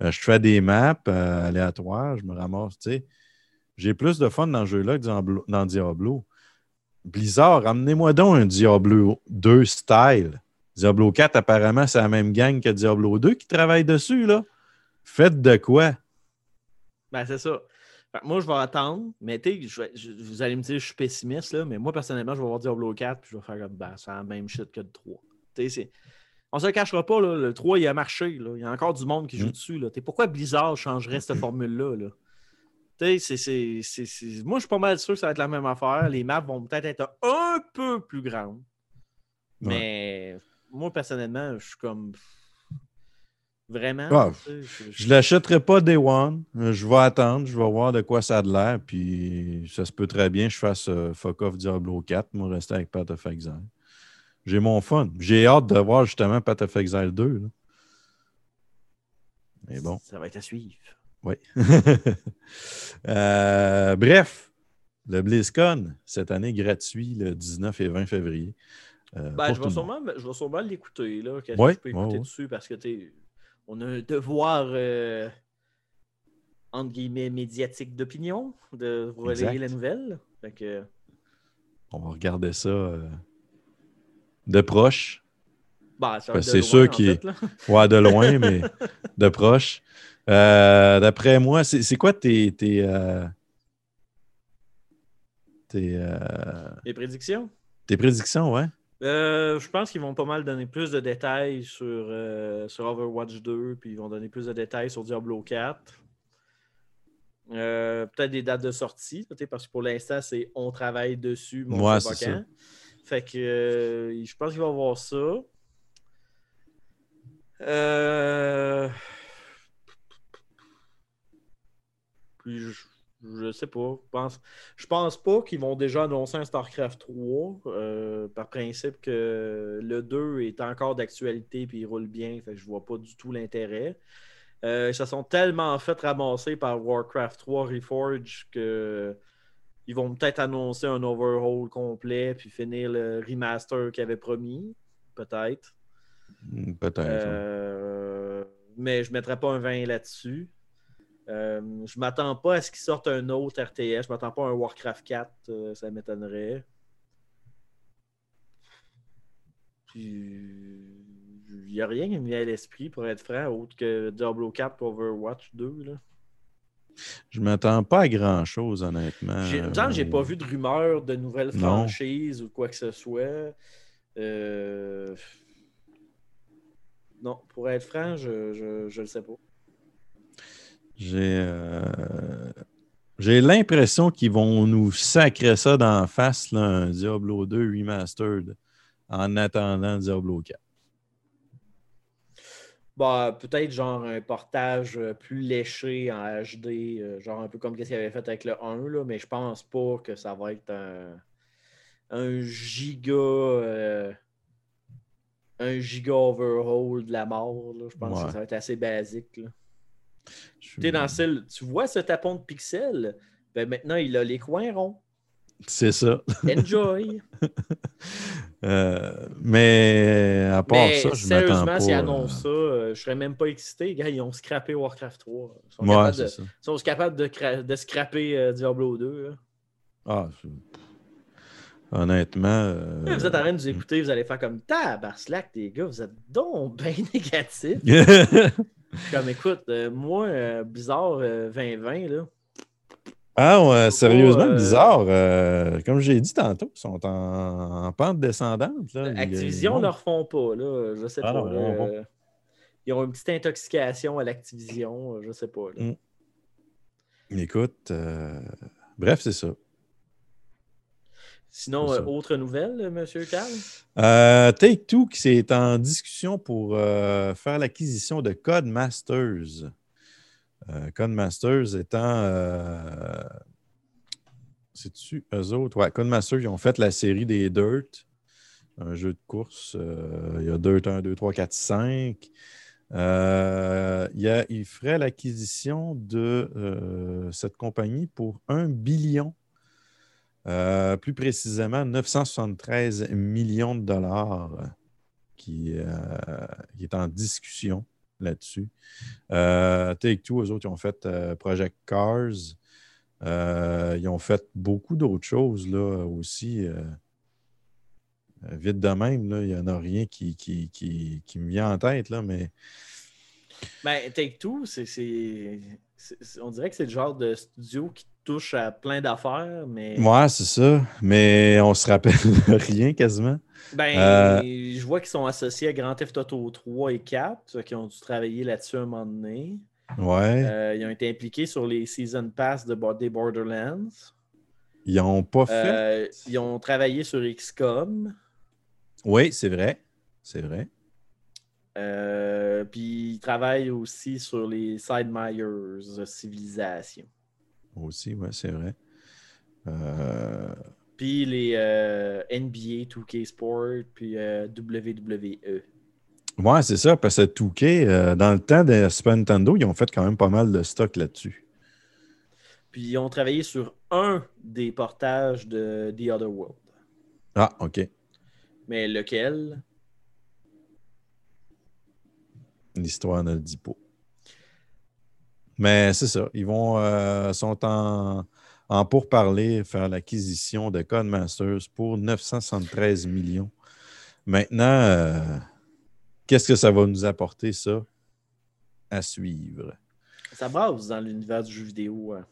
Je fais des maps aléatoires, je me ramasse. J'ai plus de fun dans ce jeu-là que dans Diablo. Blizzard, amenez-moi donc un Diablo 2 style. Diablo 4, apparemment, c'est la même gang que Diablo 2 qui travaille dessus, là. Faites de quoi?
Ben, c'est ça. Moi, je vais attendre, mais tu vous allez me dire que je suis pessimiste, là, mais moi, personnellement, je vais voir Diablo 4 puis je vais faire comme, ben, c'est la même shit que le 3. Tu sais, c'est- On se le cachera pas, là, le 3, il a marché. Là. Il y a encore du monde qui joue
Mm.
dessus. Là. Pourquoi Blizzard changerait cette formule-là? Là? Tu sais, c'est- Moi, je suis pas mal sûr que ça va être la même affaire. Les maps vont peut-être être un peu plus grandes. Mais moi, personnellement, je suis comme. Vraiment.
Ah, Je ne l'achèterai pas Day One. Je vais attendre, je vais voir de quoi ça a de l'air. Puis ça se peut très bien que je fasse euh, Fuck Off Diablo 4, moi rester avec Path of Exile. J'ai mon fun. J'ai hâte de voir justement Path of Exile 2. là. Mais bon,
Ça va être à suivre.
Oui. <laughs> Euh, bref, le BlizzCon, cette année gratuit le 19 et 20 février. Euh,
Ben, je, vais sûrement, je vais sûrement l'écouter. là.
Ouais,
je peux écouter
ouais.
dessus parce que t'es- on a un devoir euh, entre guillemets médiatique d'opinion de relayer la nouvelle. Fait que,
On va regarder ça euh, de proche.
ben,
c'est sûr qu'il-. Ouais, de loin, <laughs> mais de proche. Euh, D'après moi, c'est quoi tes, tes, euh, tes, euh,
Les prédictions?
tes prédictions, ouais?
Euh, je pense qu'ils vont pas mal donner plus de détails sur, euh, sur Overwatch 2, puis ils vont donner plus de détails sur Diablo 4. Euh, Peut-être des dates de sortie, parce que pour l'instant, c'est on travaille dessus, mais on
Ouais,
quand. Fait que je pense qu'il va y avoir ça. Euh... Puis je, je sais pas. Je pense, je pense pas qu'ils vont déjà annoncer un StarCraft 3. euh, par principe que le 2 est encore d'actualité et il roule bien. Fait que je vois pas du tout l'intérêt. Euh, ils se sont tellement fait ramasser par Warcraft 3 Reforge que ils vont peut-être annoncer un overhaul complet puis finir le remaster qu'ils avaient promis. Peut-être.
Hmm, Peut-être. ouais.
Euh, mais je ne mettrai pas un 20 là-dessus. Euh, je m'attends pas à ce qu'ils sortent un autre RTS. Je m'attends pas à un Warcraft 4. euh, ça m'étonnerait. Puis, Il n'y a rien qui me vient à l'esprit, pour être franc, autre que Diablo 4 pour Overwatch 2. Là.
Je m'attends pas à grand-chose, honnêtement.
J'ai, que j'ai pas vu de rumeurs de nouvelles
Euh, Non.
franchises ou quoi que ce soit. Euh, Non, pour être franc, je ne le sais pas.
J'ai euh, j'ai l'impression qu'ils vont nous sacrer ça d'en face, là, un Diablo 2 Remastered, en attendant Diablo 4.
Bah, peut-être genre un portage euh, plus léché en HD, euh, genre un peu comme ce qu'il avait fait avec le 1, là, mais je pense pas que ça va être un, un giga euh, un giga overhaul de la mort. là. Je pense
Ouais.
que ça va être assez basique. là.
Je
Tu dans le style, tu vois ce tapon de pixels? Ben maintenant, il a les coins ronds.
C'est ça.
Enjoy! <laughs>
Euh, mais à part
Mais
ça, je m'attends
sérieusement,
pas.
s'ils
euh,
annoncent ça, euh, je serais même pas excité. Gars, ils ont scrappé Warcraft 3. Ils sont
Ouais,
capables, de, sont capables de, cra- de scraper euh, Diablo 2. là.
Ah, c'est- honnêtement. euh,
Vous êtes en train de nous écouter, vous allez faire comme Tabarslack, les gars, vous êtes donc bien négatifs. <laughs> Comme écoute, euh, moi, euh, Bizarre euh, 2020, là,
Ah, ouais, sérieusement,
euh,
bizarre. Euh, comme j'ai dit tantôt, ils sont en, en pente descendante. Là.
Activision ne le refont pas, là. Je sais
Ah
pas.
non,
là. Euh, Ils ont une petite intoxication à l'Activision, je sais pas. là.
Mm. Écoute, euh, bref, c'est ça.
Sinon, euh, autre nouvelle, euh, Monsieur Carl?
Euh, Take-Two qui est en discussion pour euh, faire l'acquisition de Codemasters. Codemasters étant. C'est-tu eux autres? Ouais, Codemasters, ils ont fait la série des Dirt, un jeu de course. il y a Dirt 1, 2, 3, 4, 5. Euh, il, y a- il ferait l'acquisition de euh, cette compagnie pour 1 billion euh, plus précisément, 973 millions de dollars euh, qui, euh, qui est en discussion là-dessus. Euh, Take-Two, eux autres, ils ont fait Project Cars. Ils ont fait beaucoup d'autres choses là aussi. vite de même, il n'y en a rien qui, qui me vient en tête, là, mais
Ben, Take-Two, c'est, c'est- on dirait que c'est le genre de studio qui touche à plein d'affaires, mais
ouais, c'est ça. Mais on se rappelle <laughs> rien quasiment.
ben,
Euh,
je vois qu'ils sont associés à Grand Theft Auto 3 et 4, qui ont dû travailler là-dessus un moment donné.
Ouais.
Euh, ils ont été impliqués sur les Season Pass de des Borderlands.
Ils n'ont pas fait?
Euh, ils ont travaillé sur XCOM.
Oui, c'est vrai. C'est vrai.
Euh, puis ils travaillent aussi sur les Side Meier's Civilization.
Aussi, oui, c'est vrai. Euh,
Puis les euh, NBA 2K Sport, puis WWE.
Ouais, c'est ça, parce que Touquet, euh, dans le temps de Super Nintendo, ils ont fait quand même pas mal de stock là-dessus.
Puis ils ont travaillé sur un des portages de The Other World.
Ah, OK.
Mais lequel?
L'histoire ne le dit pas. Mais c'est ça. Ils vont euh, sont en, en pourparler, faire l'acquisition de Codemasters pour 973 millions. Maintenant, euh, qu'est-ce que ça va nous apporter, ça? À suivre?
Ça base dans l'univers du jeu vidéo. hein.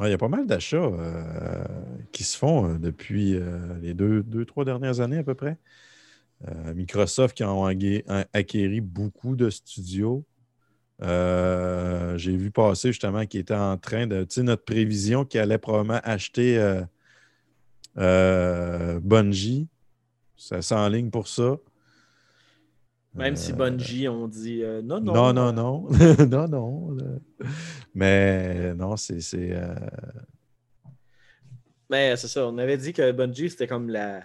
Ah, Il y a pas mal d'achats euh, qui se font depuis les deux, deux, trois dernières années à peu près. Euh, Microsoft qui ont acquéri beaucoup de studios. Euh, J'ai vu passer justement qui était en train de. Tu sais, notre prévision qui allait probablement acheter euh, Bungie. Ça s'enligne pour ça.
Même si Bungie ont dit euh, non, non.
non, non, non. non, <laughs> non. Mais non, c'est. c'est, euh,
Mais c'est ça, on avait dit que Bungie, c'était comme la,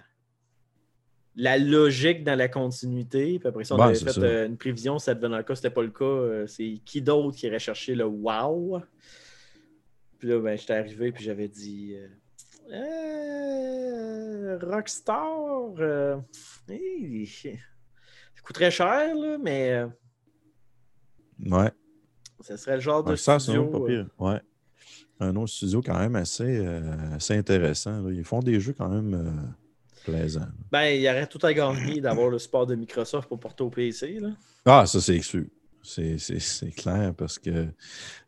la logique dans la continuité. Puis après ça, on avait fait euh, une prévision, ça devenait le cas, c'était pas le cas. euh, c'est qui d'autre qui irait chercher le wow? Puis là, ben, j'étais arrivé, puis j'avais dit euh, Rockstar, hey, ça coûterait cher, là, mais
ouais.
ça serait le genre de studio.
pas pire. Ouais. Un autre studio quand même assez, assez intéressant. là. Ils font des jeux quand même plaisants.
Ben, il y aurait tout à gagner d'avoir le support de Microsoft pour porter au PC. Là.
Ah, ça, c'est sûr. C'est- clair parce que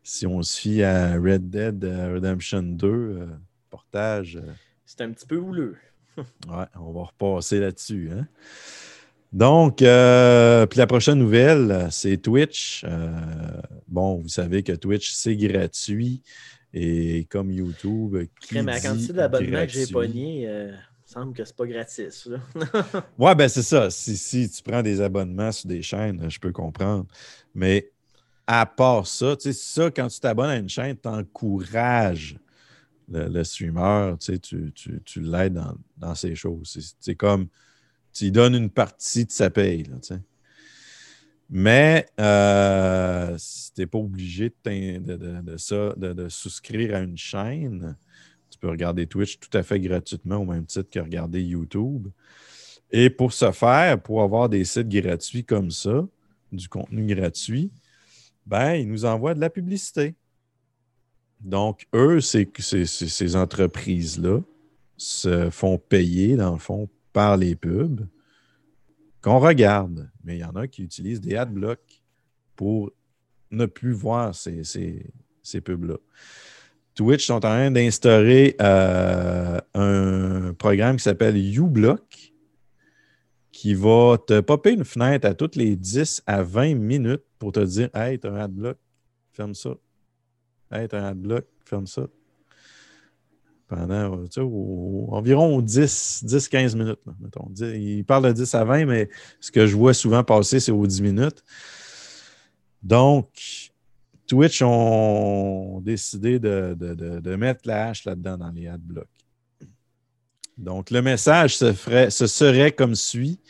si on se fie à Red Dead euh, Redemption 2, euh, portage, euh,
C'est un petit peu houleux. <laughs>
ouais, on va repasser là-dessus. hein. Donc, euh, puis la prochaine nouvelle, c'est Twitch. Bon, vous savez que Twitch, c'est gratuit. Et comme YouTube, qui
Mais la quantité d'abonnements que j'ai pogné, semble que c'est pas gratis. <laughs>
Ouais, ben c'est ça. Si, si tu prends des abonnements sur des chaînes, je peux comprendre. Mais à part ça, tu sais, ça, quand tu t'abonnes à une chaîne, tu encourages le, streamer, tu sais, tu, tu, tu l'aides dans, dans ces choses. C'est- comme, tu lui donnes une partie de sa paye, tu sais. Mais euh, tu n'es pas obligé de, de- de- souscrire à une chaîne, regarder Twitch tout à fait gratuitement au même titre que regarder YouTube. Et pour ce faire, pour avoir des sites gratuits comme ça, du contenu gratuit, ben, ils nous envoient de la publicité. Donc, eux, ces, ces- entreprises-là se font payer, dans le fond, par les pubs qu'on regarde. Mais il y en a qui utilisent des adblocks pour ne plus voir ces, ces- ces pubs-là. Twitch sont en train d'instaurer euh, un programme qui s'appelle uBlock qui va te popper une fenêtre à toutes les 10 à 20 minutes pour te dire Hey, t'as un adblock, ferme ça. Hey, t'as un adblock, ferme ça. Pendant environ 10-15 minutes. mettons. Il parle de 10 à 20, mais ce que je vois souvent passer, c'est aux 10 minutes. Donc, Twitch ont décidé de, de- de- de mettre la hache là-dedans dans les adblocks. Donc, le message se, ferait, ce serait comme suit.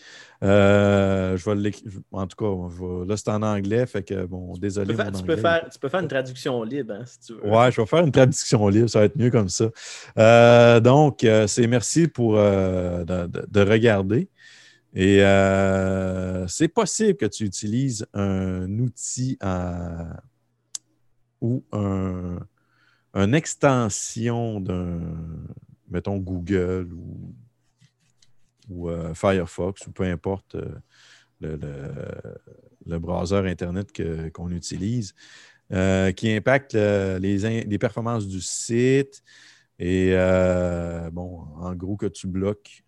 Euh, je vais en tout cas, je vais- là, c'est en anglais, fait que bon,
Tu
désolé.
peux, faire,
mon
tu peux faire- tu peux faire une traduction libre, hein, si tu veux.
Ouais, je vais faire une traduction libre, ça va être mieux comme ça. Euh, donc, euh, c'est merci pour euh, de, de- de regarder. Et c'est possible que tu utilises un outil en- ou un, une extension d'un, mettons, Google ou, euh, Firefox ou peu importe euh, le, le- le browser Internet que- qu'on utilise euh, qui impacte les, les performances du site et, bon, en gros, que tu bloques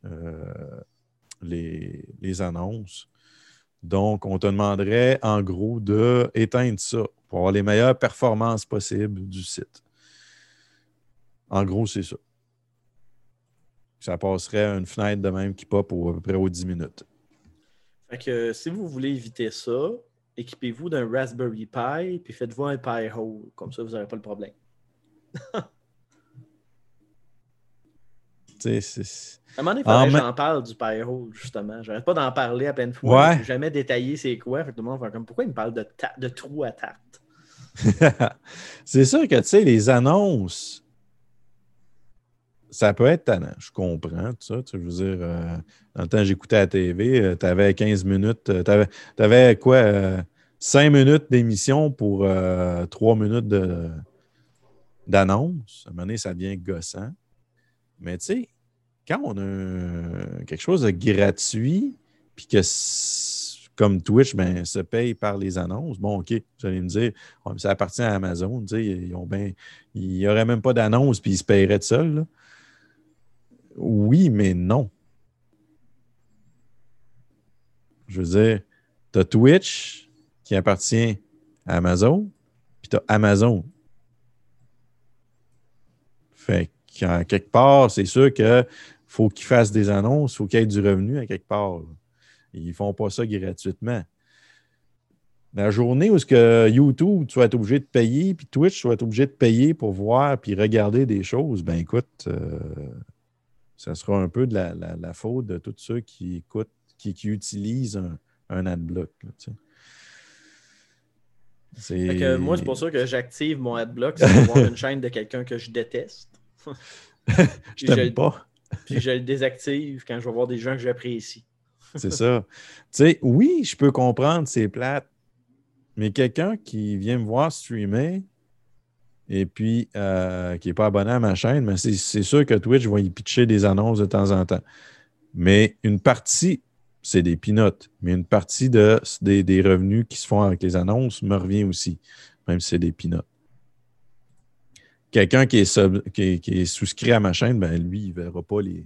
les, les annonces. Donc, on te demanderait, en gros, d'éteindre ça pour avoir les meilleures performances possibles du site. En gros, c'est ça. Ça passerait une fenêtre de même qui pop au- à peu près aux 10 minutes.
Fait que si vous voulez éviter ça, équipez-vous d'un Raspberry Pi, puis faites-vous un Pi Hole. Comme ça, vous n'aurez pas le problème. <laughs>
Tu sais, c'est-
À un moment donné, il
En
faudrait que j'en parle du Pi Hole, justement. J'arrête pas d'en parler à peine de fois.
Ouais.
Jamais détaillé c'est quoi. Fait que tout le monde fait comme pourquoi il me parle de, de trou à tarte? <laughs>
c'est sûr que, tu sais, les annonces, ça peut être tannant. Je comprends tout ça. Tu veux dire, euh, dans le temps, j'écoutais la TV, tu avais 15 minutes, tu avais, quoi, 5 minutes d'émission pour 3 minutes de- d'annonce. À un moment donné, ça devient gossant. Mais tu sais, quand on a quelque chose de gratuit, puis que comme Twitch, ben, se paye par les annonces, bon, OK, vous allez me dire, ça appartient à Amazon, ils ont ben, il n'y aurait même pas d'annonce, puis ils se paieraient de seuls. là. Oui, mais non. Je veux dire, tu as Twitch qui appartient à Amazon, puis tu as Amazon. Fait quelque part, c'est sûr qu'il faut qu'ils fassent des annonces, il faut qu'il y ait du revenu à quelque part. Ils ne font pas ça gratuitement. La journée où ce que YouTube, tu vas être obligé de payer, puis Twitch, tu vas être obligé de payer pour voir puis regarder des choses, ben écoute, euh, ça sera un peu de la, la- la faute de tous ceux qui écoutent, qui, qui utilisent un, un adblock. là, tu sais. C'est-
Fait que moi, c'est pour ça que j'active mon adblock, c'est pour voir une chaîne de quelqu'un que je déteste. <laughs>
Je t'aime pas. <laughs>
Puis je le désactive quand je vais voir des gens que j'apprécie. <laughs>
C'est ça. Tu sais, oui, je peux comprendre, c'est plate. Mais quelqu'un qui vient me voir streamer et puis euh, qui n'est pas abonné à ma chaîne, mais c'est sûr que Twitch va y pitcher des annonces de temps en temps. Mais une partie, c'est des peanuts, mais une partie de, des, des revenus qui se font avec les annonces me revient aussi, même si c'est des peanuts. Quelqu'un qui, est sub- qui, est, qui est souscrit à ma chaîne, ben lui, il ne verra pas les,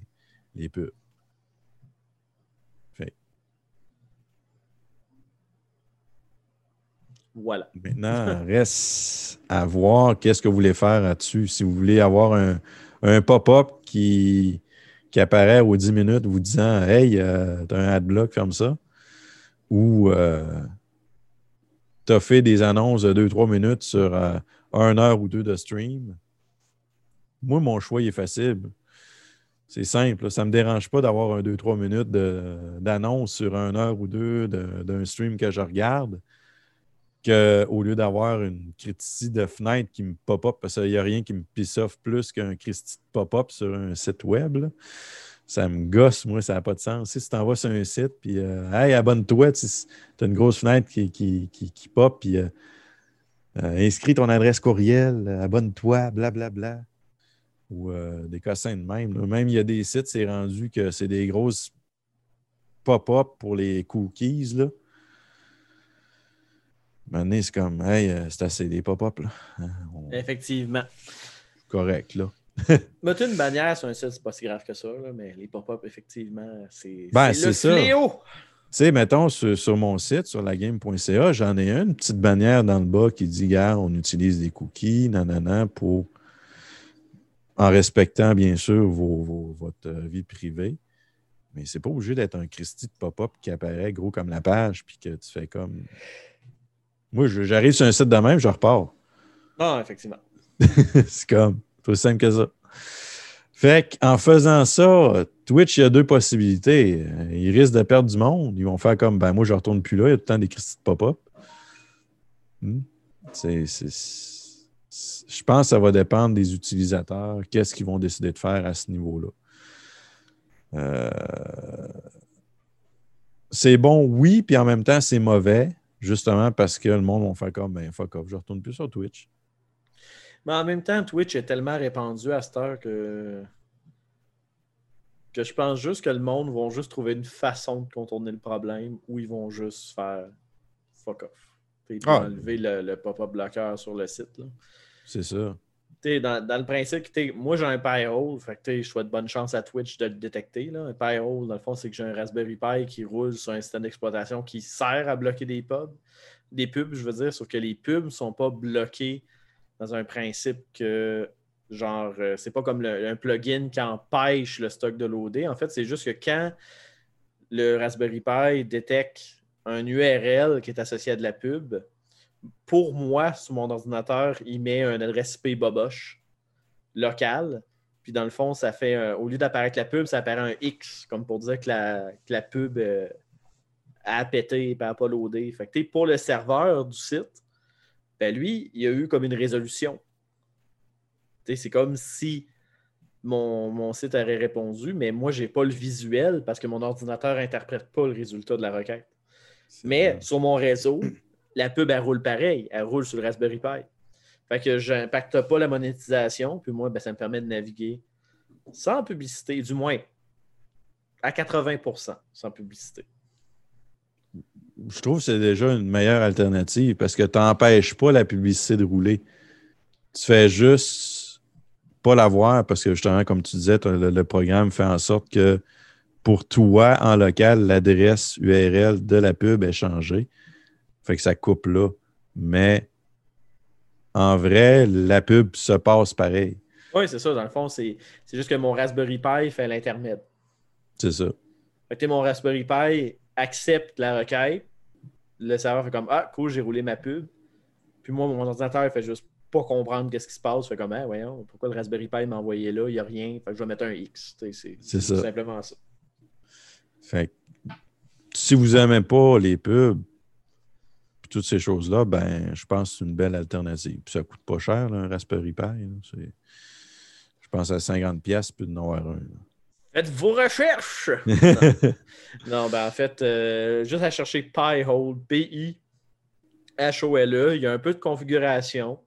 les pubs.
Voilà.
Maintenant, <laughs> reste à voir qu'est-ce que vous voulez faire là-dessus. Si vous voulez avoir un, un pop-up qui, qui apparaît aux 10 minutes vous disant Hey, euh, tu as un adblock, ferme ça. Ou tu as fait des annonces de 2-3 minutes sur euh, une heure ou deux de stream. Moi, mon choix est facile. C'est simple. Ça ne me dérange pas d'avoir un 2-3 minutes d'annonce sur une heure ou deux de- d'un stream que je regarde qu'au lieu d'avoir une critique de fenêtre qui me pop-up, parce qu'il n'y a rien qui me pisse off plus qu'un critique de pop-up sur un site web, ça me gosse, moi, ça n'a pas de sens. Si tu t'envoies sur un site, puis euh, Hey, abonne-toi, tu as une grosse fenêtre qui, qui, qui, qui pop, puis euh, euh, inscris ton adresse courriel, euh, abonne-toi, blablabla. Ou euh, des cossins de même. là. Même il y a des sites, c'est rendu que c'est des grosses pop-up pour les cookies. Là. Maintenant, c'est comme, hey, c'est assez des pop-up, là. Hein, on-
Effectivement.
Correct, là. <laughs>
Mettre une bannière sur un site, c'est pas si grave que ça, là, mais les pop-up, effectivement, c'est
Ben,
c'est le
ça.
fléau.
Tu sais, mettons, sur, sur mon site, sur lagame.ca, j'en ai une petite bannière dans le bas qui dit, gars, on utilise des cookies, nanana, pour, en respectant, bien sûr, vos- vos- votre euh, vie privée. Mais c'est pas obligé d'être un Christy de pop-up qui apparaît gros comme la page, puis que tu fais comme. Moi, j'arrive sur un site de même, je repars.
Non, effectivement. <laughs>
c'est comme, c'est aussi simple que ça. Fait qu'en faisant ça, Twitch, il y a deux possibilités. Euh, Ils risquent de perdre du monde. Ils vont faire comme, ben moi, je retourne plus là, il y a tout le temps des Christy de pop-up. Hmm. Je pense que ça va dépendre des utilisateurs, qu'est-ce qu'ils vont décider de faire à ce niveau-là? Euh, C'est bon, oui, puis en même temps, c'est mauvais, justement parce que le monde va faire comme, ben fuck off, je retourne plus sur Twitch.
Mais en même temps, Twitch est tellement répandu à cette heure que. Que je pense juste que le monde va juste trouver une façon de contourner le problème ou ils vont juste faire fuck off. Ils vont
Ah.
enlever le, le pop-up bloqueur sur le site.
C'est ça.
Dans, dans le principe, moi j'ai un Pi-hole, fait que je souhaite bonne chance à Twitch de le détecter. Là. Un Pi-hole, dans le fond, c'est que j'ai un Raspberry Pi qui roule sur un système d'exploitation qui sert à bloquer des pubs. Des pubs, je veux dire, sauf que les pubs ne sont pas bloqués dans un principe que, genre, euh, c'est pas comme un plugin qui empêche le stock de loader. En fait, c'est juste que quand le Raspberry Pi détecte un URL qui est associé à de la pub, pour moi, sur mon ordinateur, il met une adresse IP boboche locale. Puis dans le fond, ça fait, au lieu d'apparaître la pub, ça apparaît un X, comme pour dire que la, pub euh, a pété et n'a pas loadé. Pour le serveur du site, ben lui, il a eu comme une résolution. C'est comme si mon, mon site aurait répondu, mais moi, je n'ai pas le visuel parce que mon ordinateur n'interprète pas le résultat de la requête. Mais sur mon réseau, la pub, elle roule pareil. Elle roule sur le Raspberry Pi. Fait que je n'impacte pas la monétisation. Puis moi, ben, ça me permet de naviguer sans publicité, du moins à 80% sans publicité.
Je trouve que c'est déjà une meilleure alternative parce que tu n'empêches pas la publicité de rouler. Tu fais juste pas la voir parce que justement, comme tu disais, le, le programme fait en sorte que pour toi, en local, l'adresse URL de la pub est changée. Fait que ça coupe là. Mais en vrai, la pub se passe pareil.
Oui, c'est ça. Dans le fond, c'est juste que mon Raspberry Pi fait l'intermède.
C'est ça.
Fait que mon Raspberry Pi accepte la requête. Le serveur fait comme Ah, cool, j'ai roulé ma pub. Puis moi, mon ordinateur, il fait juste pas comprendre qu'est-ce qui se passe. Fait comme Ah, voyons, pourquoi le Raspberry Pi m'a envoyé là, il n'y a rien. Fait que je vais mettre un X. C'est
ça.
simplement ça.
Fait que si vous n'aimez pas les pubs, puis toutes ces choses-là, ben, je pense que c'est une belle alternative. Puis ça coûte pas cher, là, un Raspberry Pi. là. Je pense à 50$ pièces puis de n'en avoir un.
Faites vos recherches! <laughs> Non, ben en fait, euh, juste à chercher Pi-hole, P-I-H-O-L-E. Il y a un peu de configuration,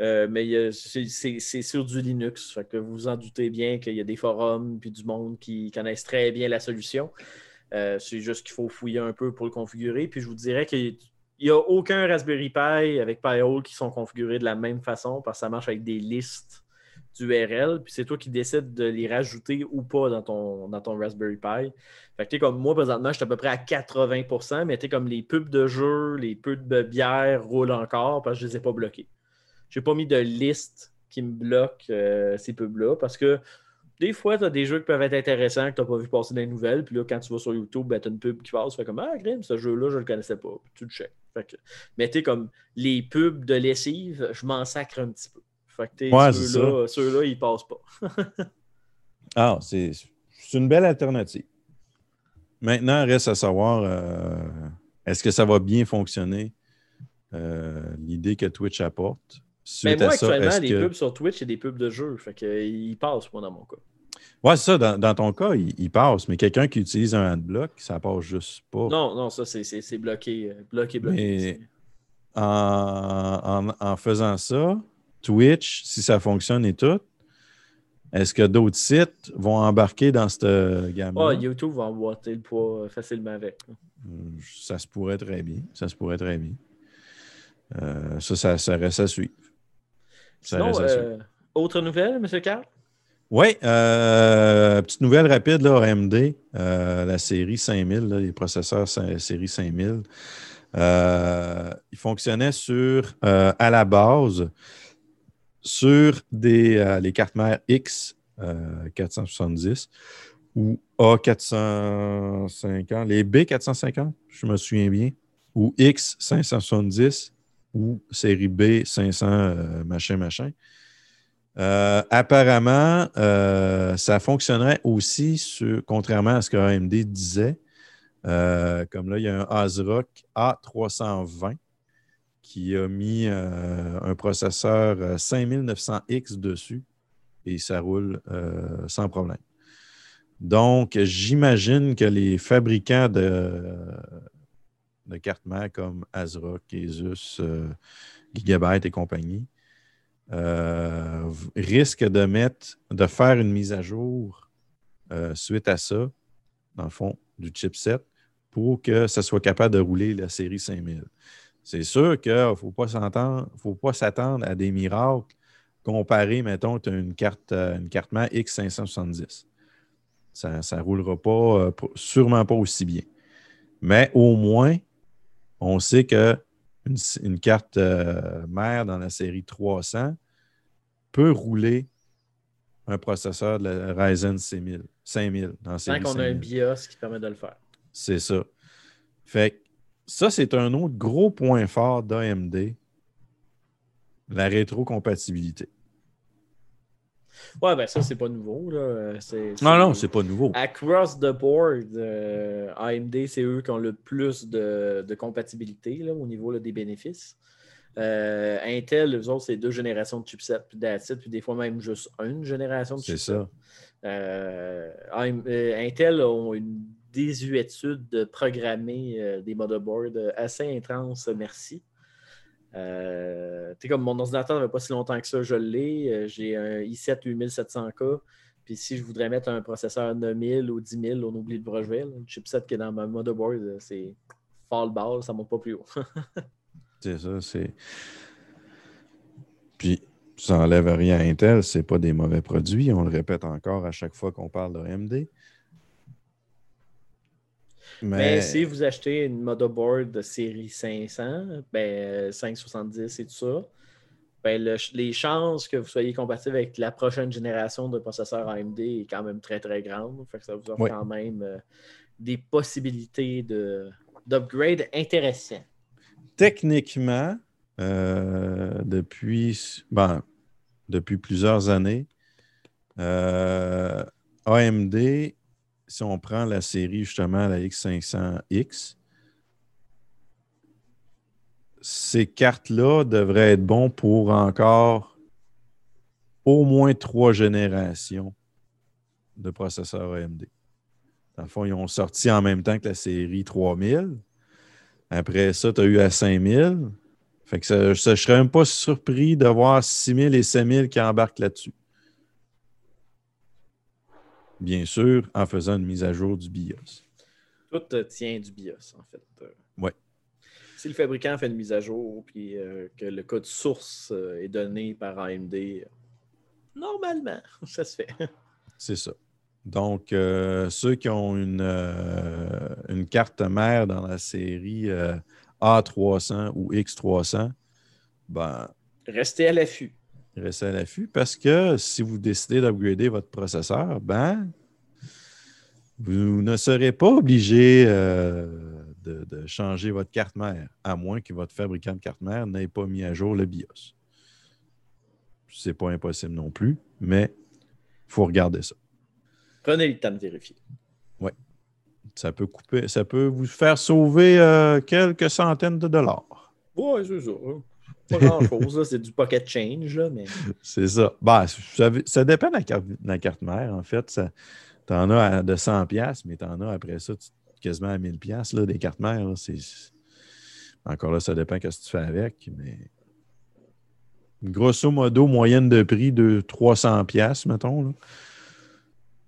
euh, mais c'est- sur du Linux. Fait que vous vous en doutez bien qu'il y a des forums puis du monde qui connaissent très bien la solution. Euh, c'est juste qu'il faut fouiller un peu pour le configurer. Puis je vous dirais qu'il n'y a aucun Raspberry Pi avec Pi-hole qui sont configurés de la même façon parce que ça marche avec des listes d'URL. Puis c'est toi qui décides de les rajouter ou pas dans ton, dans ton Raspberry Pi. Fait que comme moi, présentement, je suis à peu près à 80% mais t'es comme les pubs de jeux, les pubs de bière roulent encore parce que je les ai pas bloqués. J'ai pas mis de liste qui me bloque euh, ces pubs-là parce que des fois, tu as des jeux qui peuvent être intéressants que tu n'as pas vu passer dans les nouvelles. Puis là, quand tu vas sur YouTube, ben, tu as une pub qui passe. Tu fais comme Ah, Grim, ce jeu-là, je le connaissais pas. Puis tu le check. Fait que, mais tu comme les pubs de lessive, je m'en sacre un petit peu. Fait que
Ouais,
ceux-là, ceux-là, ils passent pas. <laughs>
Ah, c'est c'est une belle alternative. Maintenant, reste à savoir euh, est-ce que ça va bien fonctionner, euh, l'idée que Twitch apporte?
Mais moi,
ça,
actuellement, les
que-
pubs sur Twitch, c'est des pubs de jeux. Fait que, euh, ils passent, moi, dans mon cas.
Ouais, c'est ça. Dans, dans ton cas, il, il passe, mais quelqu'un qui utilise un adblock, ça passe juste pas.
Non, non, ça, c'est, bloqué, euh, bloqué, bloqué.
Mais- En, en- en faisant ça, Twitch, si ça fonctionne et tout, est-ce que d'autres sites vont embarquer dans cette gamme
Ah, YouTube va emboîter le poids euh, facilement avec.
Ça se pourrait très bien. Ça se pourrait très bien. Euh, ça, ça, ça reste à suivre.
Sinon, euh, autre nouvelle, M. Carl?
Oui, euh, petite nouvelle rapide, là, AMD, euh, la série 5000, là, les processeurs série 5000. euh, ils fonctionnaient sur, euh, à la base, sur des, euh, les cartes mères X euh, 470 ou A450, les B450, je me souviens bien, ou X 570 ou série B 500, euh, machin, machin. Euh, apparemment, euh, ça fonctionnerait aussi, contrairement à ce que AMD disait. Comme là, il y a un ASRock A320 qui a mis un processeur euh, 5900X dessus et ça roule sans problème. Donc, j'imagine que les fabricants de, de cartes mères comme ASRock, Asus, euh, Gigabyte et compagnie euh, risquent de mettre, de faire une mise à jour euh, suite à ça, dans le fond, du chipset, pour que ça soit capable de rouler la série 5000. C'est sûr qu'il ne faut pas s'attendre à des miracles comparé, mettons, as une carte, euh, une carte mère X570. Ça ne roulera pas- sûrement pas aussi bien. Mais au moins, on sait que une, une carte euh, mère dans la série 300 peut rouler un processeur de la Ryzen 5000, 5000 dans la
Tant
série
qu'on a un
5000.
BIOS qui permet de le faire.
C'est ça. Fait que ça, c'est un autre gros point fort d'AMD, la rétrocompatibilité.
Ouais, ben ça, c'est pas nouveau. Là. C'est,
Non, non, c'est pas nouveau.
Across the board, euh, AMD, c'est eux qui ont le plus de, de compatibilité là, au niveau là, des bénéfices. Euh, Intel, eux autres, c'est deux générations de chipsets, puis it, puis des fois même juste une génération de
C'est
chipsets.
ça.
Euh, AM- euh, Intel ont une désuétude de programmer euh, des motherboards euh, assez intense, merci. Euh, comme mon ordinateur n'avait pas si longtemps que ça, je l'ai. Euh, J'ai un i7 8700K. Puis si je voudrais mettre un processeur 9000 ou 10000, on oublie le brevet. Le chipset qui est dans ma motherboard, euh, c'est fall ball, ça ne monte pas plus haut. <laughs>
C'est ça, c'est. Puis, ça n'enlève rien à Intel, c'est pas des mauvais produits. On le répète encore à chaque fois qu'on parle de AMD.
Mais
Mais,
si vous achetez une motherboard de série 500, ben, 570 et tout ça, ben, le- les chances que vous soyez compatible avec la prochaine génération de processeurs AMD est quand même très très grande. Fait que ça vous offre
Oui.
quand même euh, des possibilités de, d'upgrade intéressantes.
techniquement, euh, depuis, ben, depuis plusieurs années, euh, AMD, si on prend la série justement, la X500X, ces cartes-là devraient être bons pour encore au moins trois générations de processeurs AMD. Dans le fond, ils ont sorti en même temps que la série 3000. Après ça, tu as eu à 5000. Fait que je serais même pas surpris de voir 6000 et 5000 qui embarquent là-dessus. Bien sûr, en faisant une mise à jour du BIOS.
Tout euh, tient du BIOS, en fait. Euh,
Ouais.
Si le fabricant fait une mise à jour puis euh, que le code source est donné par AMD, normalement, <laughs> ça se fait.
C'est ça. Donc, ceux qui ont une, une carte mère dans la série euh, A300 ou X300, ben,
Restez à l'affût.
Restez à l'affût parce que si vous décidez d'upgrader votre processeur, ben, vous ne serez pas obligé euh, de, de changer votre carte mère, à moins que votre fabricant de carte mère n'ait pas mis à jour le BIOS. C'est pas impossible non plus, mais il faut regarder ça.
Prenez le temps de vérifier.
Ça peut couper, ça peut vous faire sauver euh, quelques centaines de dollars.
Ouais, c'est ça. Pas grand-chose, là, c'est du pocket change, là, mais <laughs>
C'est ça. Ben, ça, ça dépend de la carte, de la carte mère, en fait. Tu en as à- de 100$, piastres, mais tu en as après ça quasiment à 1000$, piastres, là, des cartes mères. là. Encore là, ça dépend de ce que tu fais avec, mais grosso modo, moyenne de prix de 300$, piastres, mettons. là.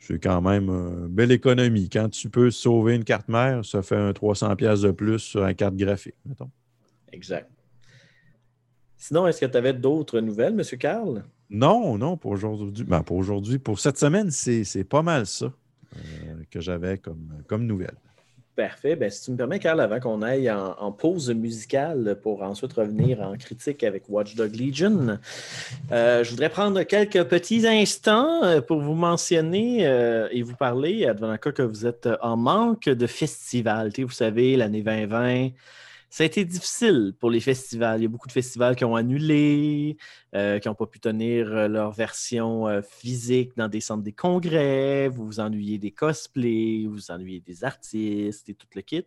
C'est quand même une belle économie. Quand tu peux sauver une carte mère, ça fait un 300$ piastres de plus sur la carte graphique, mettons.
exact. Sinon, est-ce que tu avais d'autres nouvelles, M. Carl?
Non, non, pour aujourd'hui. Ben, pour aujourd'hui, pour cette semaine, c'est pas mal ça euh, que j'avais comme, comme nouvelle.
Parfait. Ben, si tu me permets, Carl, avant qu'on aille en, pause musicale pour ensuite revenir en critique avec Watchdog Legion, euh, je voudrais prendre quelques petits instants euh, pour vous mentionner euh, et vous parler, le cas que vous êtes en manque de festival. Vous savez, l'année 2020 ça a été difficile pour les festivals. Il y a beaucoup de festivals qui ont annulé, euh, qui n'ont pas pu tenir euh, leur version euh, physique dans des centres des congrès. Vous vous ennuyez des cosplays, vous vous ennuyez des artistes et tout le kit.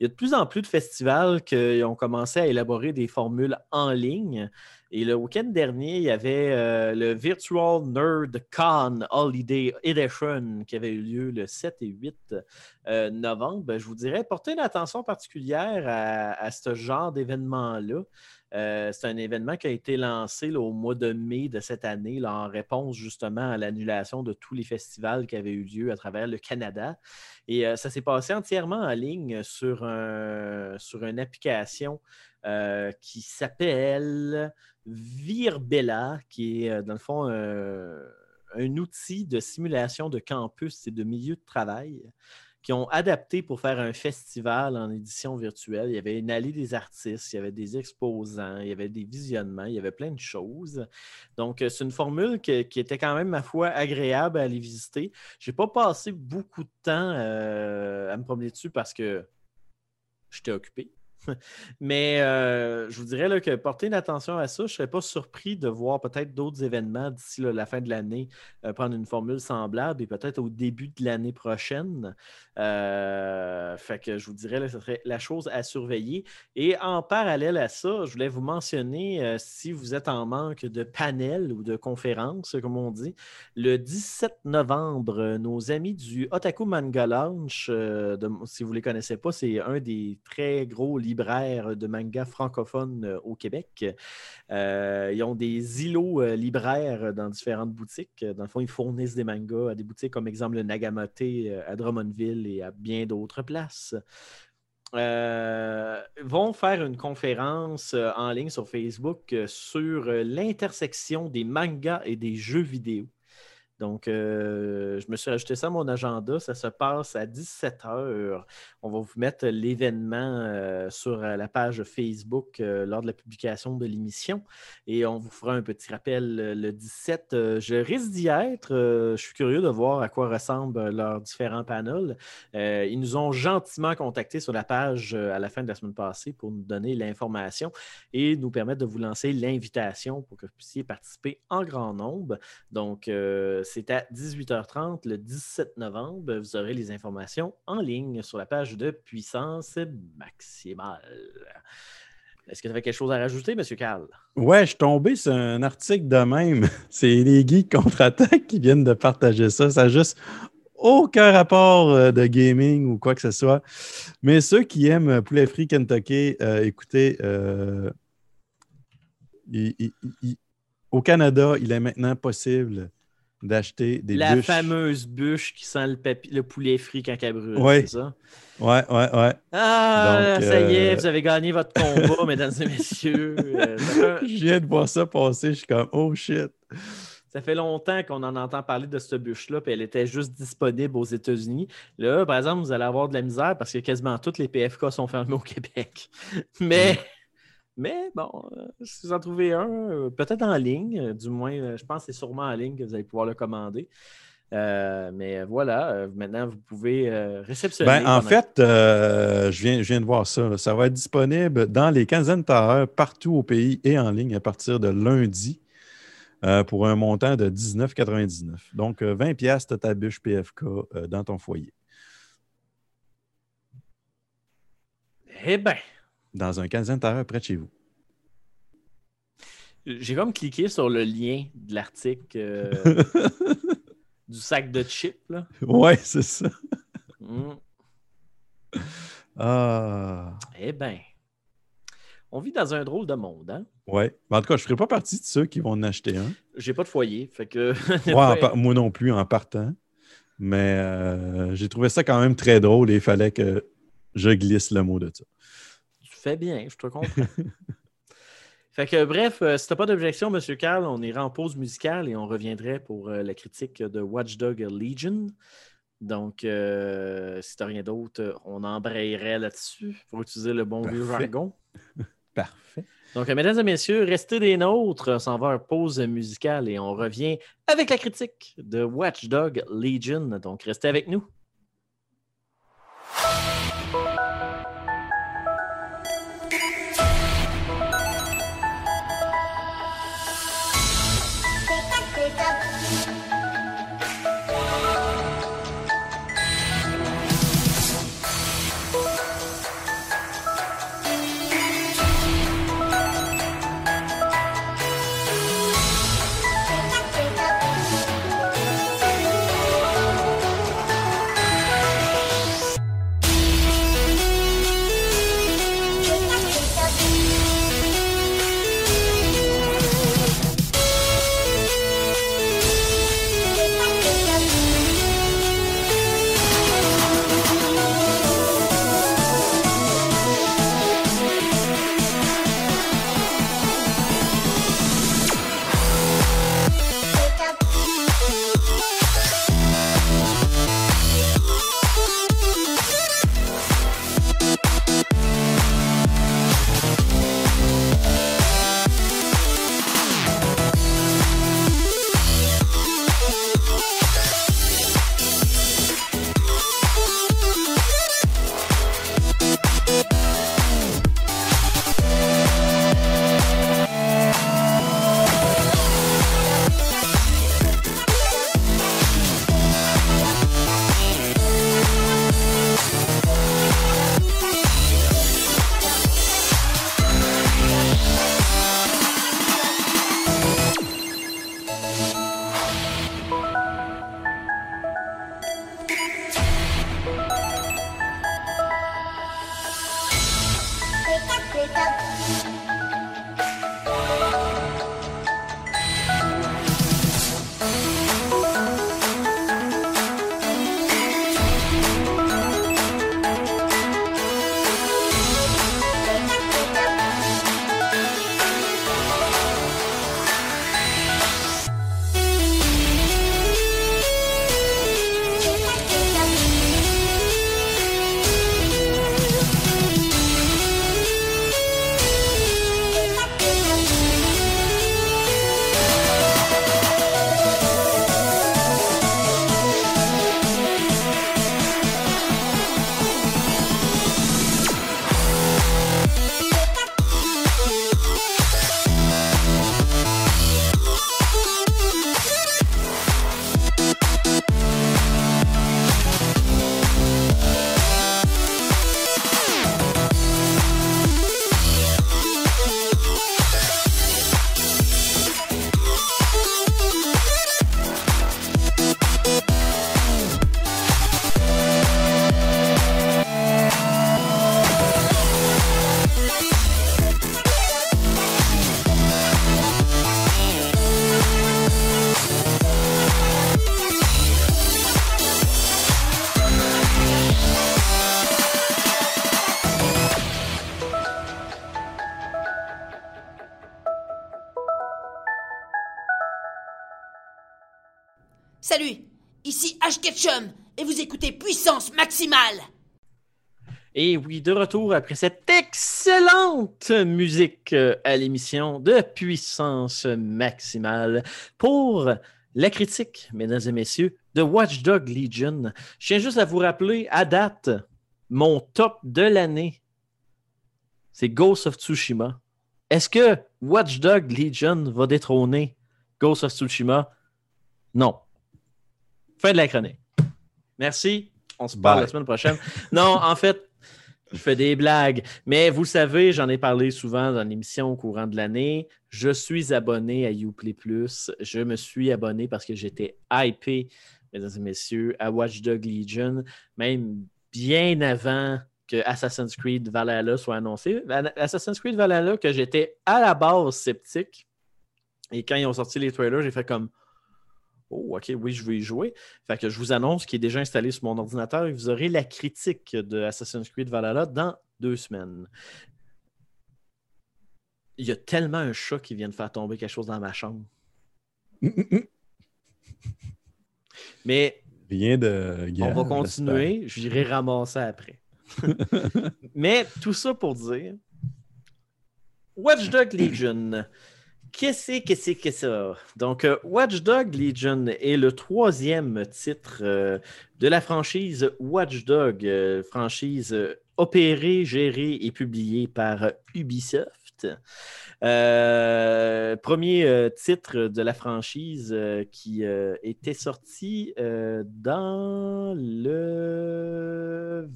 Il y a de plus en plus de festivals qui ont commencé à élaborer des formules en ligne. Et le week-end dernier, il y avait euh, le Virtual Nerd Con Holiday Edition qui avait eu lieu le 7 et 8 euh, novembre. Je vous dirais, portez une attention particulière à, ce genre d'événement-là. Euh, c'est un événement qui a été lancé au mois de mai de cette année en réponse justement à l'annulation de tous les festivals qui avaient eu lieu à travers le Canada. Et ça s'est passé entièrement en ligne sur, sur une application qui s'appelle Virbella, qui est euh, dans le fond euh, un outil de simulation de campus et de milieu de travail qui ont adapté pour faire un festival en édition virtuelle. Il y avait une allée des artistes, il y avait des exposants, il y avait des visionnements, il y avait plein de choses. Donc, euh, c'est une formule qui, était quand même, ma foi, agréable à aller visiter. Je n'ai pas passé beaucoup de temps à me promener dessus parce que j'étais occupé. <laughs> Mais euh, je vous dirais que porter une attention à ça, je ne serais pas surpris de voir peut-être d'autres événements d'ici la fin de l'année euh, prendre une formule semblable et peut-être au début de l'année prochaine. Euh, fait que je vous dirais, que ce serait la chose à surveiller. Et en parallèle à ça, je voulais vous mentionner, si vous êtes en manque de panels ou de conférences, comme on dit, le 17 novembre, nos amis du Otaku Manga si vous ne les connaissez pas, c'est un des très gros livres libraire de manga francophone euh, au Québec. Euh, ils ont des îlots euh, libraires dans différentes boutiques. Dans le fond, ils fournissent des mangas à des boutiques comme exemple le Nagamote à Drummondville et à bien d'autres places. vont faire une conférence en ligne sur Facebook sur l'intersection des mangas et des jeux vidéo. Donc, euh, je me suis ajouté ça à mon agenda. Ça se passe à 17 h. On va vous mettre l'événement euh, sur euh, la page Facebook lors de la publication de l'émission et on vous fera un petit rappel le 17. je risque d'y être. je suis curieux de voir à quoi ressemblent leurs différents panels. ils nous ont gentiment contactés sur la page à la fin de la semaine passée pour nous donner l'information et nous permettre de vous lancer l'invitation pour que vous puissiez participer en grand nombre. Donc, c'est à 18h30 le 17 novembre. Vous aurez les informations en ligne sur la page de Puissance Maximale. Est-ce que tu avais quelque chose à rajouter, M. Carl?
Ouais, je suis tombé sur un article de même. <laughs> C'est les geeks contre-attaque qui viennent de partager ça. Ça n'a juste aucun rapport euh, de gaming ou quoi que ce soit. Mais ceux qui aiment Poulet Free Kentucky, euh, écoutez, euh, au Canada, il est maintenant possible d'acheter des
La
bûches.
La fameuse bûche qui sent le, le poulet frit quand elle brûle,
ouais.
c'est ça?
Ouais, ouais, ouais.
Ah, ça y est, euh, vous avez gagné votre combat, <laughs> mesdames et messieurs. Euh, <laughs>
je viens de voir ça passer, je suis comme, oh shit.
Ça fait longtemps qu'on en entend parler de cette bûche-là, puis elle était juste disponible aux États-Unis. Là, par exemple, vous allez avoir de la misère parce que quasiment toutes les PFK sont fermées au Québec. <laughs> Mais. Mais bon, euh, si vous en trouvez un, euh, peut-être en ligne, euh, du moins, je pense que c'est sûrement en ligne que vous allez pouvoir le commander. mais voilà, maintenant, vous pouvez réceptionner.
Ben, en fait, je, viens, je viens de voir ça. Ça va être disponible dans les quinzaines heures partout au pays et en ligne à partir de lundi pour un montant de 19,99. Donc, 20 pièces de ta bûche PFK dans ton foyer.
Eh bien,
dans un quinzaine d'heures près de chez vous.
J'ai comme cliqué sur le lien de l'article euh, <laughs> du sac de chips. Là.
Ouais, c'est ça.
Mm.
Ah.
Eh bien, on vit dans un drôle de monde, hein?
Ouais. En tout cas, je ne ferai pas partie de ceux qui vont en acheter un.
J'ai pas de foyer, fait que. <laughs>
moi non plus en partant. Mais euh, j'ai trouvé ça quand même très drôle et il fallait que je glisse le mot de ça
fais bien, je te comprends. <laughs> Fait que bref, euh, si t'as pas d'objection, Monsieur Carl, on ira en pause musicale et on reviendrait pour euh, la critique de Watchdog Legion. Donc, euh, si t'as rien d'autre, on embrayerait là-dessus pour utiliser le bon vieux
Parfait.
jargon. <laughs>
Parfait.
Donc, euh, mesdames et messieurs, restez des nôtres. On s'en va en pause musicale et on revient avec la critique de Watchdog Legion. Donc, restez avec nous.
Et
oui, de retour après cette excellente musique euh, à l'émission de puissance maximale pour la critique, mesdames et messieurs, de Watchdog Legion. Je tiens juste à vous rappeler, à date, mon top de l'année, c'est Ghost of Tsushima. Est-ce que Watchdog Legion va détrôner Ghost of Tsushima? Non. Fin de la chronique. Merci. On se parle
Bye.
la semaine prochaine. Non, en fait, je fais des blagues. Mais vous savez, j'en ai parlé souvent dans l'émission au courant de l'année. Je suis abonné à Uplay Plus. Je me suis abonné parce que j'étais hypé, mesdames et messieurs, à Watchdog Legion, même bien avant que Assassin's Creed Valhalla soit annoncé. Assassin's Creed Valhalla, que j'étais à la base sceptique. Et quand ils ont sorti les trailers, j'ai fait comme Oh, OK, oui, je veux y jouer. Fait que je vous annonce qu'il est déjà installé sur mon ordinateur et vous aurez la critique de Assassin's Creed Valhalla dans deux semaines. Il y a tellement un chat qui vient de faire tomber quelque chose dans ma chambre. <laughs> Mais
Rien de
on va continuer. J'irai ramasser après. <laughs> Mais tout ça pour dire Watch Dog Legion. Qu'est-ce que c'est que ça? Donc, euh, Watch Dog Legion est le troisième titre euh, de la franchise Watch Dog, euh, franchise opérée, gérée et publiée par Ubisoft. Premier titre de la franchise qui était sorti dans le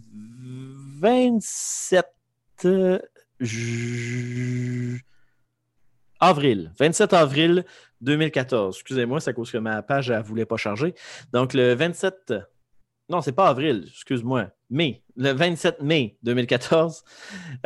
27 ju- avril. 27 avril 2014. Excusez-moi, c'est à cause que ma page ne voulait pas charger. Donc, le 27. Non, c'est pas avril, excuse-moi. Mai. Le 27 mai 2014.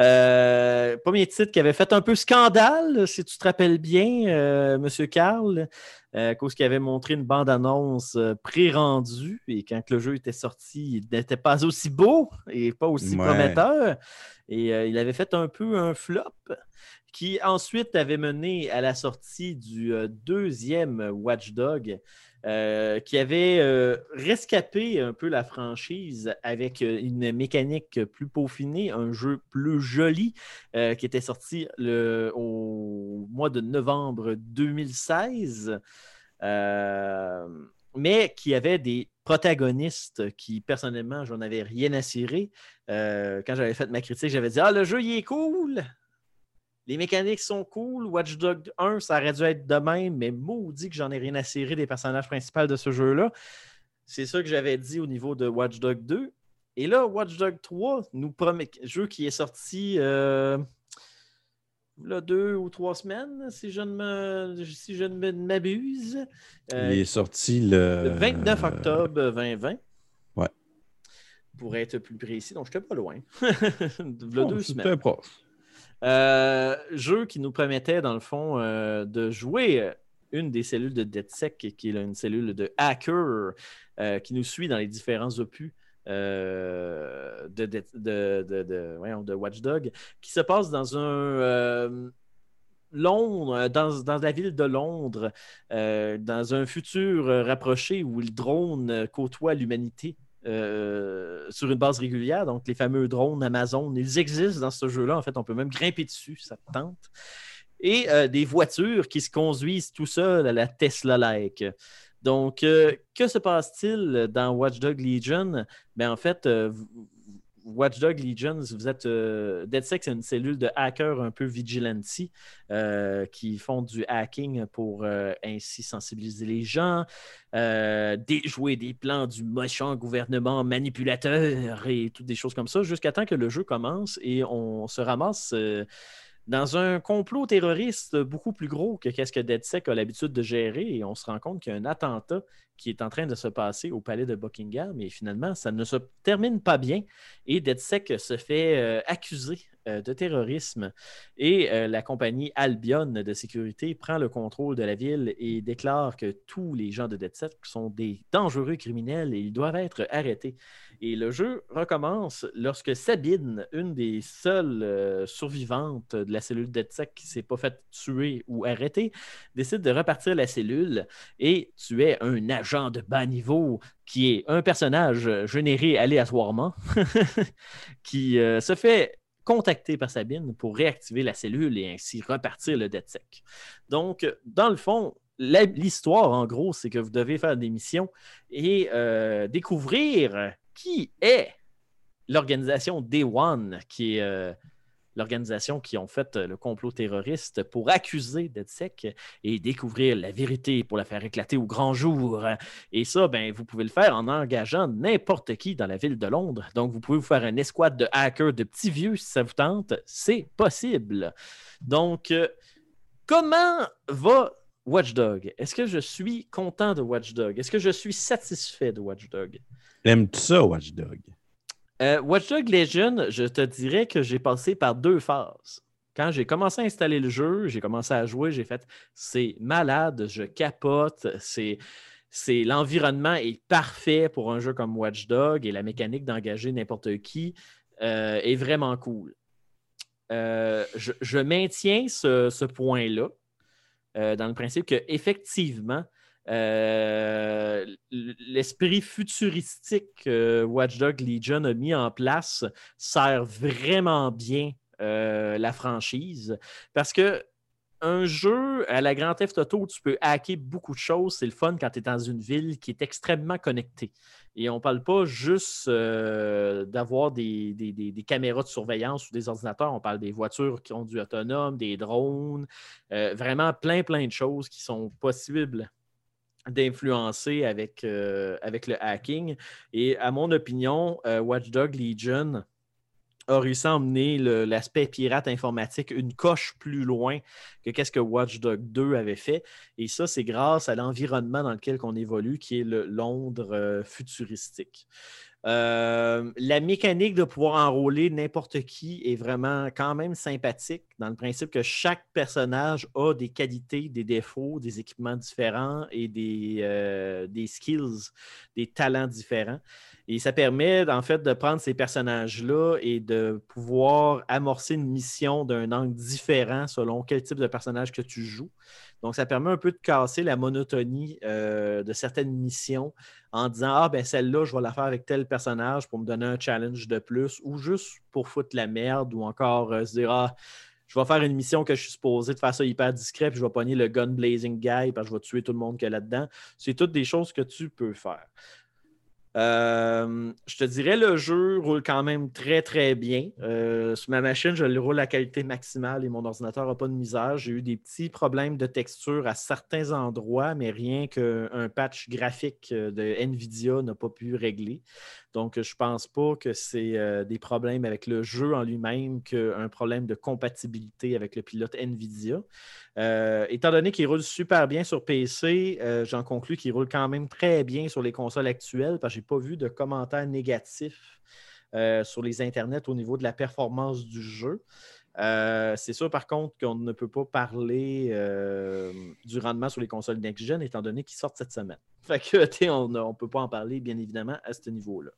Euh, premier titre qui avait fait un peu scandale, si tu te rappelles bien, euh, Monsieur Carl, euh, à cause qu'il avait montré une bande-annonce euh, pré-rendue et quand le jeu était sorti, il n'était pas aussi beau et pas aussi
Ouais.
prometteur. Et il avait fait un peu un flop qui ensuite avait mené à la sortie du euh, deuxième Watch Dog, euh, qui avait euh, rescapé un peu la franchise avec euh, une mécanique plus peaufinée, un jeu plus joli, qui était sorti le- au mois de novembre 2016. Euh, mais qui avait des protagonistes qui, personnellement, j'en avais rien à cirer. Quand j'avais fait ma critique, j'avais dit Ah, le jeu, il est cool. Les mécaniques sont cool. Watch Dogs 1, ça aurait dû être de même, mais maudit que j'en ai rien à cirer des personnages principaux de ce jeu-là. C'est ça que j'avais dit au niveau de Watch Dogs 2. Et là, Watch Dogs 3 nous promet jeu qui est sorti euh, là, deux ou trois semaines, si je ne me- si je ne me- m'abuse. Euh,
Il est sorti le,
le 29 octobre 2020.
Ouais.
Pour être plus précis. Donc, je n'étais pas loin. <laughs> V'là
Oh,
deux semaines.
proche.
Euh, jeu qui nous permettait, dans le fond, euh, de jouer une des cellules de DeadSec, qui est une cellule de hacker euh, qui nous suit dans les différents opus de, de, de, de- de- voyons, de Watch Dog, qui se passe dans un. Londres, dans, la ville de Londres, dans un futur rapproché où le drone côtoie l'humanité euh, sur une base régulière. Donc, les fameux drones Amazon, ils existent dans ce jeu-là. En fait, on peut même grimper dessus, ça te tente. Et euh, des voitures qui se conduisent tout seuls à la Tesla-like. Donc, euh, que se passe-t-il dans Watch Dog Legion? Ben, en fait, Watch Dog Legions, vous êtes. Euh, c'est une cellule de hackers un peu vigilante euh, qui font du hacking pour euh, ainsi sensibiliser les gens, euh, déjouer des plans du méchant gouvernement manipulateur et toutes des choses comme ça, jusqu'à temps que le jeu commence et on se ramasse dans un complot terroriste beaucoup plus gros que qu'est-ce que DeadSec a l'habitude de gérer et on se rend compte qu'il y a un attentat qui est en train de se passer au palais de Buckingham et finalement ça ne se termine pas bien et DeadSec se fait euh, accuser de terrorisme et euh, la compagnie Albion de sécurité prend le contrôle de la ville et déclare que tous les gens de DeadSec sont des dangereux criminels et ils doivent être arrêtés. Et le jeu recommence lorsque Sabine, une des seules euh, survivantes de la cellule DeadSec qui s'est pas faite tuer ou arrêter, décide de repartir la cellule et tu es un agent de bas niveau qui est un personnage euh, généré aléatoirement <laughs> qui euh, se fait contacter par Sabine pour réactiver la cellule et ainsi repartir le DeadSec. Donc, dans le fond, l'histoire, en gros, c'est que vous devez faire des missions et euh, découvrir qui est l'organisation Day One, qui est euh, l'organisation qui ont fait euh, le complot terroriste pour accuser DeadSec et découvrir la vérité pour la faire éclater au grand jour. Et ça, ben, vous pouvez le faire en engageant n'importe qui dans la ville de Londres. Donc, vous pouvez vous faire un escouade de hackers, de petits vieux, si ça vous tente. C'est possible. Donc, euh, comment va Watch Dog? Est-ce que je suis content de Watch Dog? Est-ce que je suis satisfait de Watch Dog?
Aimes-tu ça, Watch Dog?
Euh, Watch Dogs Legion, je te dirais que j'ai passé par deux phases. Quand j'ai commencé à installer le jeu, j'ai commencé à jouer, j'ai fait c'est malade, je capote, c'est c'est l'environnement est parfait pour un jeu comme Watch Dog et la mécanique d'engager n'importe qui euh, est vraiment cool. euh, je, maintiens ce, point-là, dans le principe qu'effectivement, euh, l'esprit futuristique que Watchdog Legion a mis en place sert vraiment bien euh, la franchise. Parce que un jeu à la Grand Theft Auto tu peux hacker beaucoup de choses, c'est le fun quand tu es dans une ville qui est extrêmement connectée. Et on ne parle pas juste euh, d'avoir des, des- caméras de surveillance ou des ordinateurs, on parle des voitures qui ont du autonome, des drones, vraiment plein, plein de choses qui sont possibles d'influencer avec, euh, avec le hacking. Et à mon opinion, euh, Watchdog Legion a réussi à emmener l'aspect pirate informatique une coche plus loin que qu'est-ce que Watchdog 2 avait fait. Et ça, c'est grâce à l'environnement dans lequel on évolue, qui est le Londres euh, futuristique. Euh, la mécanique de pouvoir enrôler n'importe qui est vraiment quand même sympathique dans le principe que chaque personnage a des qualités, des défauts, des équipements différents et des, euh, des skills, des talents différents. Et ça permet en fait de prendre ces personnages-là et de pouvoir amorcer une mission d'un angle différent selon quel type de personnage que tu joues. Donc, ça permet un peu de casser la monotonie euh, de certaines missions en disant Ah, ben celle-là, je vais la faire avec tel personnage pour me donner un challenge de plus ou juste pour foutre la merde ou encore euh, se dire Ah, je vais faire une mission que je suis supposé de faire ça hyper discret puis je vais pogner le gun blazing guy parce que je vais tuer tout le monde qu'il y a là-dedans. C'est toutes des choses que tu peux faire. Euh, je te dirais, le jeu roule quand même très, très bien. Euh, sur ma machine, je le roule à qualité maximale et mon ordinateur n'a pas de misère. J'ai eu des petits problèmes de texture à certains endroits, mais rien qu'un patch graphique euh, de NVIDIA n'a pas pu régler. Donc, je ne pense pas que c'est euh, des problèmes avec le jeu en lui-même qu'un problème de compatibilité avec le pilote NVIDIA. Euh, étant donné qu'il roule super bien sur PC, euh, j'en conclus qu'il roule quand même très bien sur les consoles actuelles parce que je n'ai pas vu de commentaires négatifs sur les internets au niveau de la performance du jeu. Euh, c'est sûr, par contre, qu'on ne peut pas parler euh, du rendement sur les consoles next-gen étant donné qu'ils sortent cette semaine. <laughs> Fait que, on ne peut pas en parler, bien évidemment, à ce niveau-là.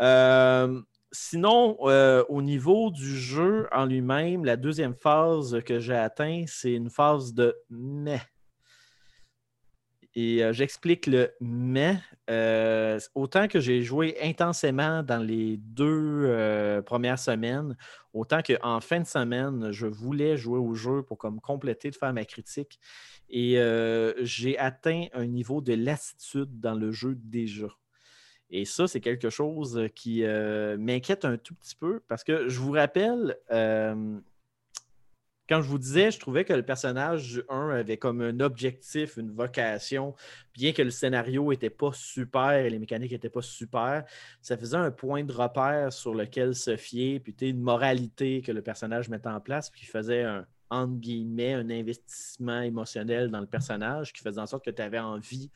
Euh, sinon, au niveau du jeu en lui-même, la deuxième phase que j'ai atteint, c'est une phase de mais. Et euh, j'explique le mais. Euh, autant que j'ai joué intensément dans les deux euh, premières semaines, autant qu'en fin de semaine, je voulais jouer au jeu pour comme compléter, de faire ma critique. Et j'ai atteint un niveau de lassitude dans le jeu déjà. Et ça, c'est quelque chose qui m'inquiète un tout petit peu parce que je vous rappelle, quand je vous disais, je trouvais que le personnage du 1 avait comme un objectif, une vocation, bien que le scénario n'était pas super et les mécaniques n'étaient pas super, ça faisait un point de repère sur lequel se fier, puis une moralité que le personnage mettait en place, puis qui faisait un entre guillemets, un investissement émotionnel dans le personnage qui faisait en sorte que tu avais envie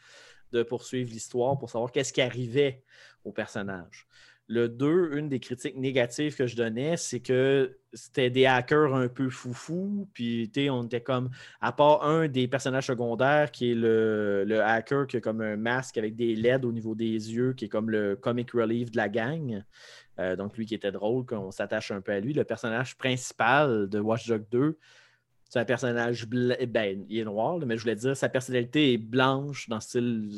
de poursuivre l'histoire pour savoir qu'est-ce qui arrivait au personnage. Le 2, une des critiques négatives que je donnais, c'est que c'était des hackers un peu foufou. Puis, on était comme, à part un des personnages secondaires qui est le, le hacker qui a comme un masque avec des LED au niveau des yeux, qui est comme le comic relief de la gang. Euh, donc, lui qui était drôle, qu'on s'attache un peu à lui. Le personnage principal de Watch Dogs 2, c'est un personnage blanc. Ben, il est noir, mais je voulais dire, sa personnalité est blanche dans le style.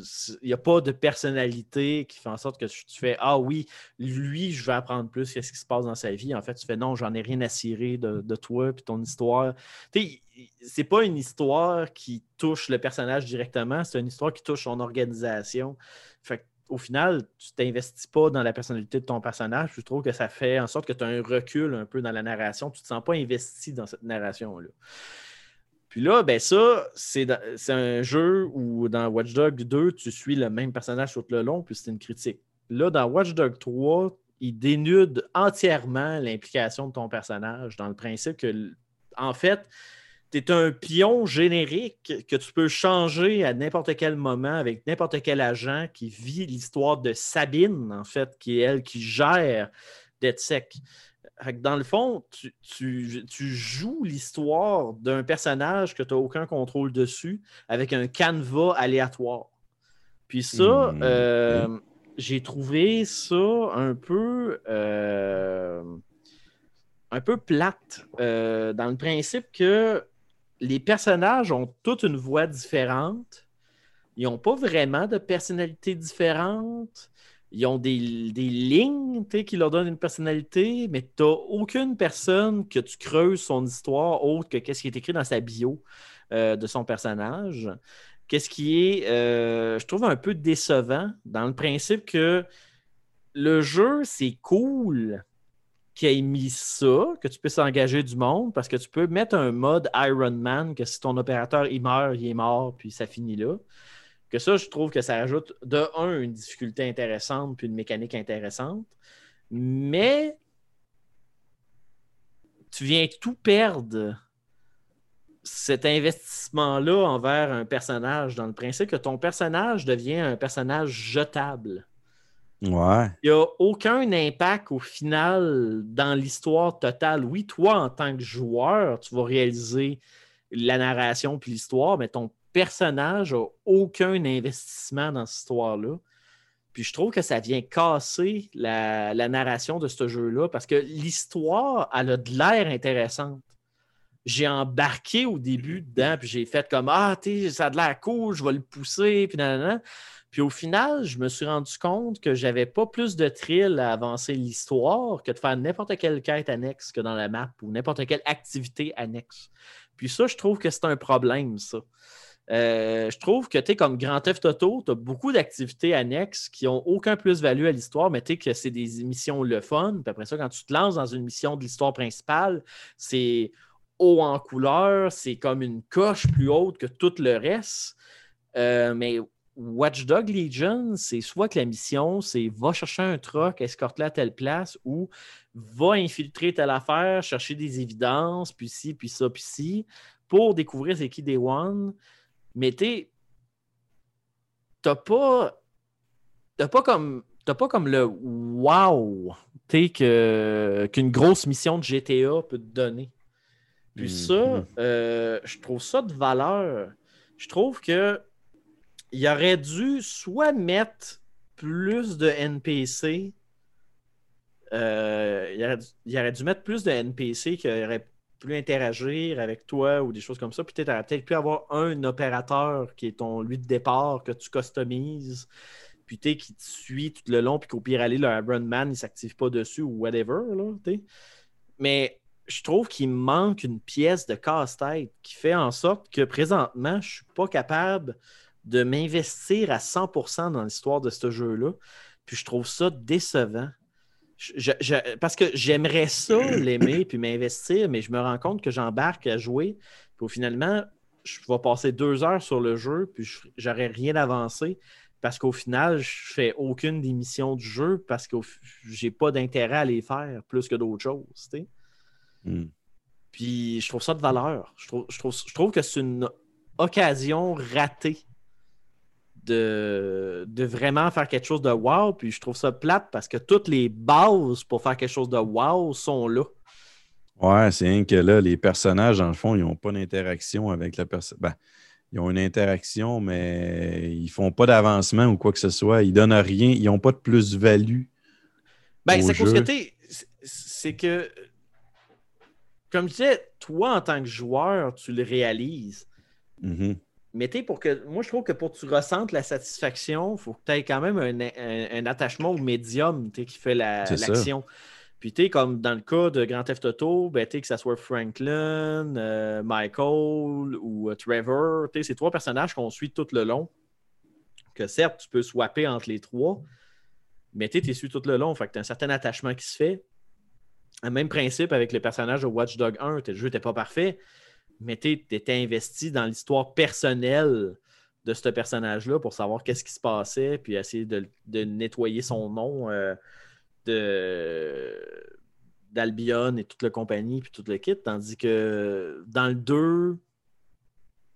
Il n'y a pas de personnalité qui fait en sorte que tu fais Ah oui, lui, je vais apprendre plus qu'est-ce qui se passe dans sa vie. En fait, tu fais non, j'en ai rien à cirer de, toi puis ton histoire. Tu c'est pas une histoire qui touche le personnage directement, c'est une histoire qui touche son organisation. Fait que au final, tu t'investis pas dans la personnalité de ton personnage. Je trouve que ça fait en sorte que tu as un recul un peu dans la narration. Tu ne te sens pas investi dans cette narration-là. Puis là, ben ça, c'est un jeu où dans Watch Dogs 2, tu suis le même personnage tout le long, puis c'est une critique. Là, dans Watch Dogs 3, il dénude entièrement l'implication de ton personnage dans le principe que, en fait, tu es un pion générique que tu peux changer à n'importe quel moment avec n'importe quel agent qui vit l'histoire de Sabine, en fait, qui est elle qui gère DeadSec. Fait que Dans le fond, tu, tu- tu joues l'histoire d'un personnage que tu n'as aucun contrôle dessus avec un canevas aléatoire. Puis ça,
Hmm,
euh, j'ai trouvé ça un peu. euh, un peu plate euh, dans le principe que les personnages ont toute une voix différente. Ils n'ont pas vraiment de personnalité différente. Ils ont des, lignes qui leur donnent une personnalité, mais tu n'as aucune personne que tu creuses son histoire autre que qu'est-ce qui est écrit dans sa bio euh, de son personnage. Qu'est-ce qui est, euh, je trouve, un peu décevant dans le principe que le jeu, c'est cool qu'il ait mis ça, que tu puisses engager du monde, parce que tu peux mettre un mode Iron Man, que si ton opérateur il meurt, il est mort, puis ça finit là. Que ça, je trouve que ça ajoute de un une difficulté intéressante, puis une mécanique intéressante. Mais tu viens tout perdre cet investissement-là envers un personnage, dans le principe que ton personnage devient un personnage jetable. Il n'y a aucun impact au final dans l'histoire totale. Oui, toi, en tant que joueur, tu vas réaliser la narration puis l'histoire, mais ton personnage n'a aucun investissement dans cette histoire-là. Puis je trouve que ça vient casser la, la narration de ce jeu-là parce que l'histoire, elle a de l'air intéressante. J'ai embarqué au début dedans, puis j'ai fait comme Ah, tu ça a de l'air cool, je vais le pousser, puis nanana. Puis au final, je me suis rendu compte que j'avais pas plus de thrill à avancer l'histoire que de faire n'importe quelle quête annexe que dans la map ou n'importe quelle activité annexe. Puis ça, je trouve que c'est un problème, ça. Euh, je trouve que tu comme Grand Theft Auto, tu as beaucoup d'activités annexes qui n'ont aucun plus-value à l'histoire, mais tu que c'est des missions le fun. Puis après ça, quand tu te lances dans une mission de l'histoire principale, c'est haut en couleur, c'est comme une coche plus haute que tout le reste. Euh, mais Watchdog Legion, c'est soit que la mission, c'est va chercher un truck, escorte-le à telle place, ou va infiltrer telle affaire, chercher des évidences, puis ci, puis ça, puis ci, pour découvrir c'est qui des One. Mais tu t'as pas. T'as pas comme. T'as pas comme le wow que, qu'une grosse mission de GTA peut te donner. Puis ça, euh, je trouve ça de valeur. Je trouve que il aurait dû soit mettre plus de NPC. euh, il, aurait, dû- aurait mettre plus de NPC qui auraient pu interagir avec toi ou des choses comme ça. Puis peut-être aurait peut-être pu avoir un opérateur qui est ton lui de départ que tu customises. Puis tu qui te suit tout le long, puis qu'au pire aller, le Iron Man, il s'active pas dessus ou whatever. Là. Mais je trouve qu'il manque une pièce de casse-tête qui fait en sorte que présentement, je suis pas capable de m'investir à 100% dans l'histoire de ce jeu-là. Puis je trouve ça décevant. Je- parce que j'aimerais ça l'aimer puis m'investir, mais je me rends compte que j'embarque à jouer. Puis finalement, je vais passer deux heures sur le jeu, puis je- j'aurais rien avancé. Parce qu'au final, je fais aucune des missions du jeu parce que j'ai pas d'intérêt à les faire plus que d'autres choses.
Hmm.
Puis je trouve ça de valeur. Je trouve, je trouve, je trouve que c'est une occasion ratée de, de vraiment faire quelque chose de wow. Puis je trouve ça plate parce que toutes les bases pour faire quelque chose de wow sont là.
Ouais, c'est rien que là, les personnages, dans le fond, ils n'ont pas d'interaction avec la personne. Ben, ils ont une interaction, mais ils font pas d'avancement ou quoi que ce soit. Ils donnent rien. Ils n'ont pas de plus-value.
Ben, c'est que c'est- que, comme je disais, toi en tant que joueur, tu le réalises.
Mhm.
Mais pour que. Moi, je trouve que pour que tu ressentes la satisfaction, il faut que tu aies quand même un, un- un attachement au médium qui fait la- l'action. Puis, tu comme dans le cas de Grand Theft Auto, ben, que ce soit Franklin, euh, Michael ou euh, Trevor, c'est trois personnages qu'on suit tout le long. Que certes, tu peux swapper entre les trois, mais tu es su tout le long. Fait que tu as un certain attachement qui se fait. Le même principe avec le personnage de Watch Dog 1. Le jeu n'était pas parfait, mais tu étais investi dans l'histoire personnelle de ce personnage-là pour savoir qu'est-ce qui se passait, puis essayer de, nettoyer son nom euh, d'Albion et toute la compagnie, puis tout le kit. Tandis que dans le 2,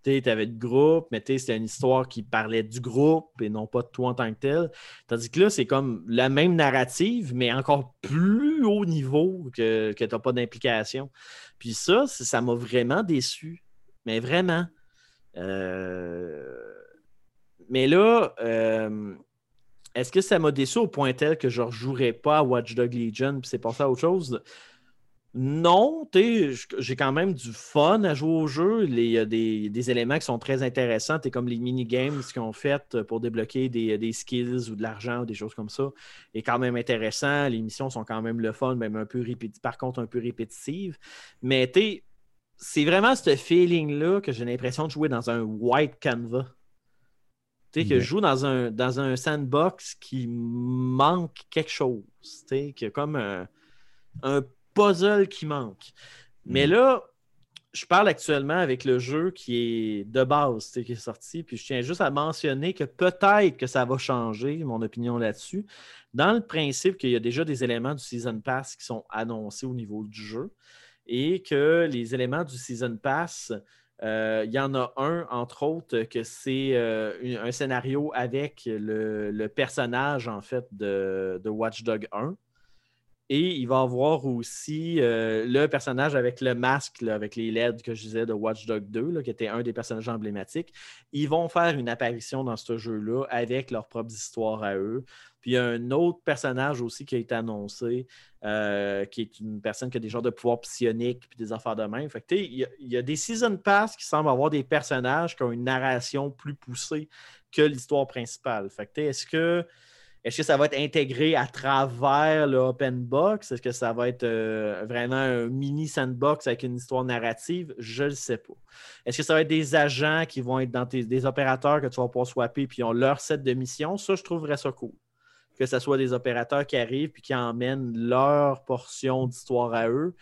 tu avais le groupe, mais c'était une histoire qui parlait du groupe et non pas de toi en tant que tel. Tandis que là, c'est comme la même narrative, mais encore plus haut niveau que, que tu n'as pas d'implication. Puis ça, ça m'a vraiment déçu. Mais vraiment. Euh, Mais là, euh, est-ce que ça m'a déçu au point tel que je ne rejouerais pas à Watch Dogs Legion puis c'est passé à autre chose? Non, tu sais, j'ai quand même du fun à jouer au jeu. Il y a des, des éléments qui sont très intéressants. Tu comme les mini-games qu'ils ont fait pour débloquer des, des skills ou de l'argent ou des choses comme ça. est quand même intéressant. Les missions sont quand même le fun, même un peu répétitives, par contre un peu répétitives. Mais tu sais, c'est vraiment ce feeling-là que j'ai l'impression de jouer dans un white canvas. Tu sais, que je joue dans un, dans un sandbox qui manque quelque chose. Tu sais, comme un, un puzzle qui manque. Mais
Mhm.
là, je parle actuellement avec le jeu qui est de base, qui est sorti. Puis je tiens juste à mentionner que peut-être que ça va changer, mon opinion là-dessus. Dans le principe qu'il y a déjà des éléments du Season Pass qui sont annoncés au niveau du jeu et que les éléments du Season Pass, euh, il y en a un, entre autres, que c'est euh, un scénario avec le, le personnage, en fait, de, de Watch Dog 1. Et il va avoir aussi euh, le personnage avec le masque, avec les LED que je disais de Watch Dog 2, là, qui était un des personnages emblématiques. Ils vont faire une apparition dans ce jeu-là avec leur propre histoire à eux. Puis il y a un autre personnage aussi qui a été annoncé, euh, qui est une personne qui a des genres de pouvoirs psioniques puis des affaires de même. Fait que, il y, a- il y a des Season Pass qui semblent avoir des personnages qui ont une narration plus poussée que l'histoire principale. Fait est-ce que est-ce que ça va être intégré à travers le open box? Est-ce que ça va être euh, vraiment un mini sandbox avec une histoire narrative? Je ne le sais pas. Est-ce que ça va être des agents qui vont être dans tes, des opérateurs que tu vas pouvoir swapper puis ils ont leur set de missions? Ça, je trouverais ça cool. Que ce soit des opérateurs qui arrivent puis qui emmènent leur portion d'histoire à eux.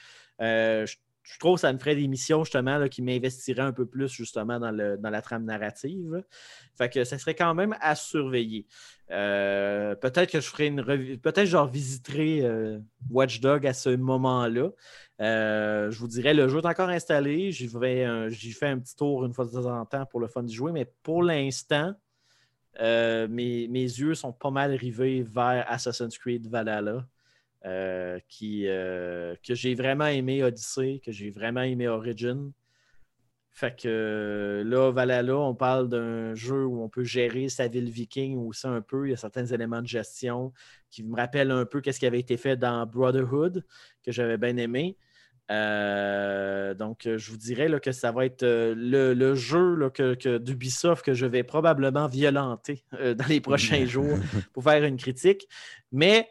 Euh, je trouve que ça me ferait des missions justement qui m'investiraient un peu plus justement dans, le, dans la trame narrative. Fait que ça serait quand même à surveiller. Euh, peut-être que je ferai une revi- peut-être que je revisiterai euh, Watch Dog à ce moment-là. Euh, je vous dirais, le jeu est encore installé. J'y j'y fais un petit tour une fois de temps en temps pour le fun de jouer, mais pour l'instant, euh, mes, mes yeux sont pas mal rivés vers Assassin's Creed Valhalla. Euh, qui, euh, que j'ai vraiment aimé Odyssey, que j'ai vraiment aimé Origin. Fait que euh, là, Valhalla, on parle d'un jeu où on peut gérer sa ville viking aussi un peu. Il y a certains éléments de gestion qui me rappellent un peu ce qui avait été fait dans Brotherhood, que j'avais bien aimé. Euh, donc, je vous dirais là, que ça va être euh, le, le jeu là, que, que- d'Ubisoft que je vais probablement violenter euh, dans les prochains <laughs> jours pour faire une critique. Mais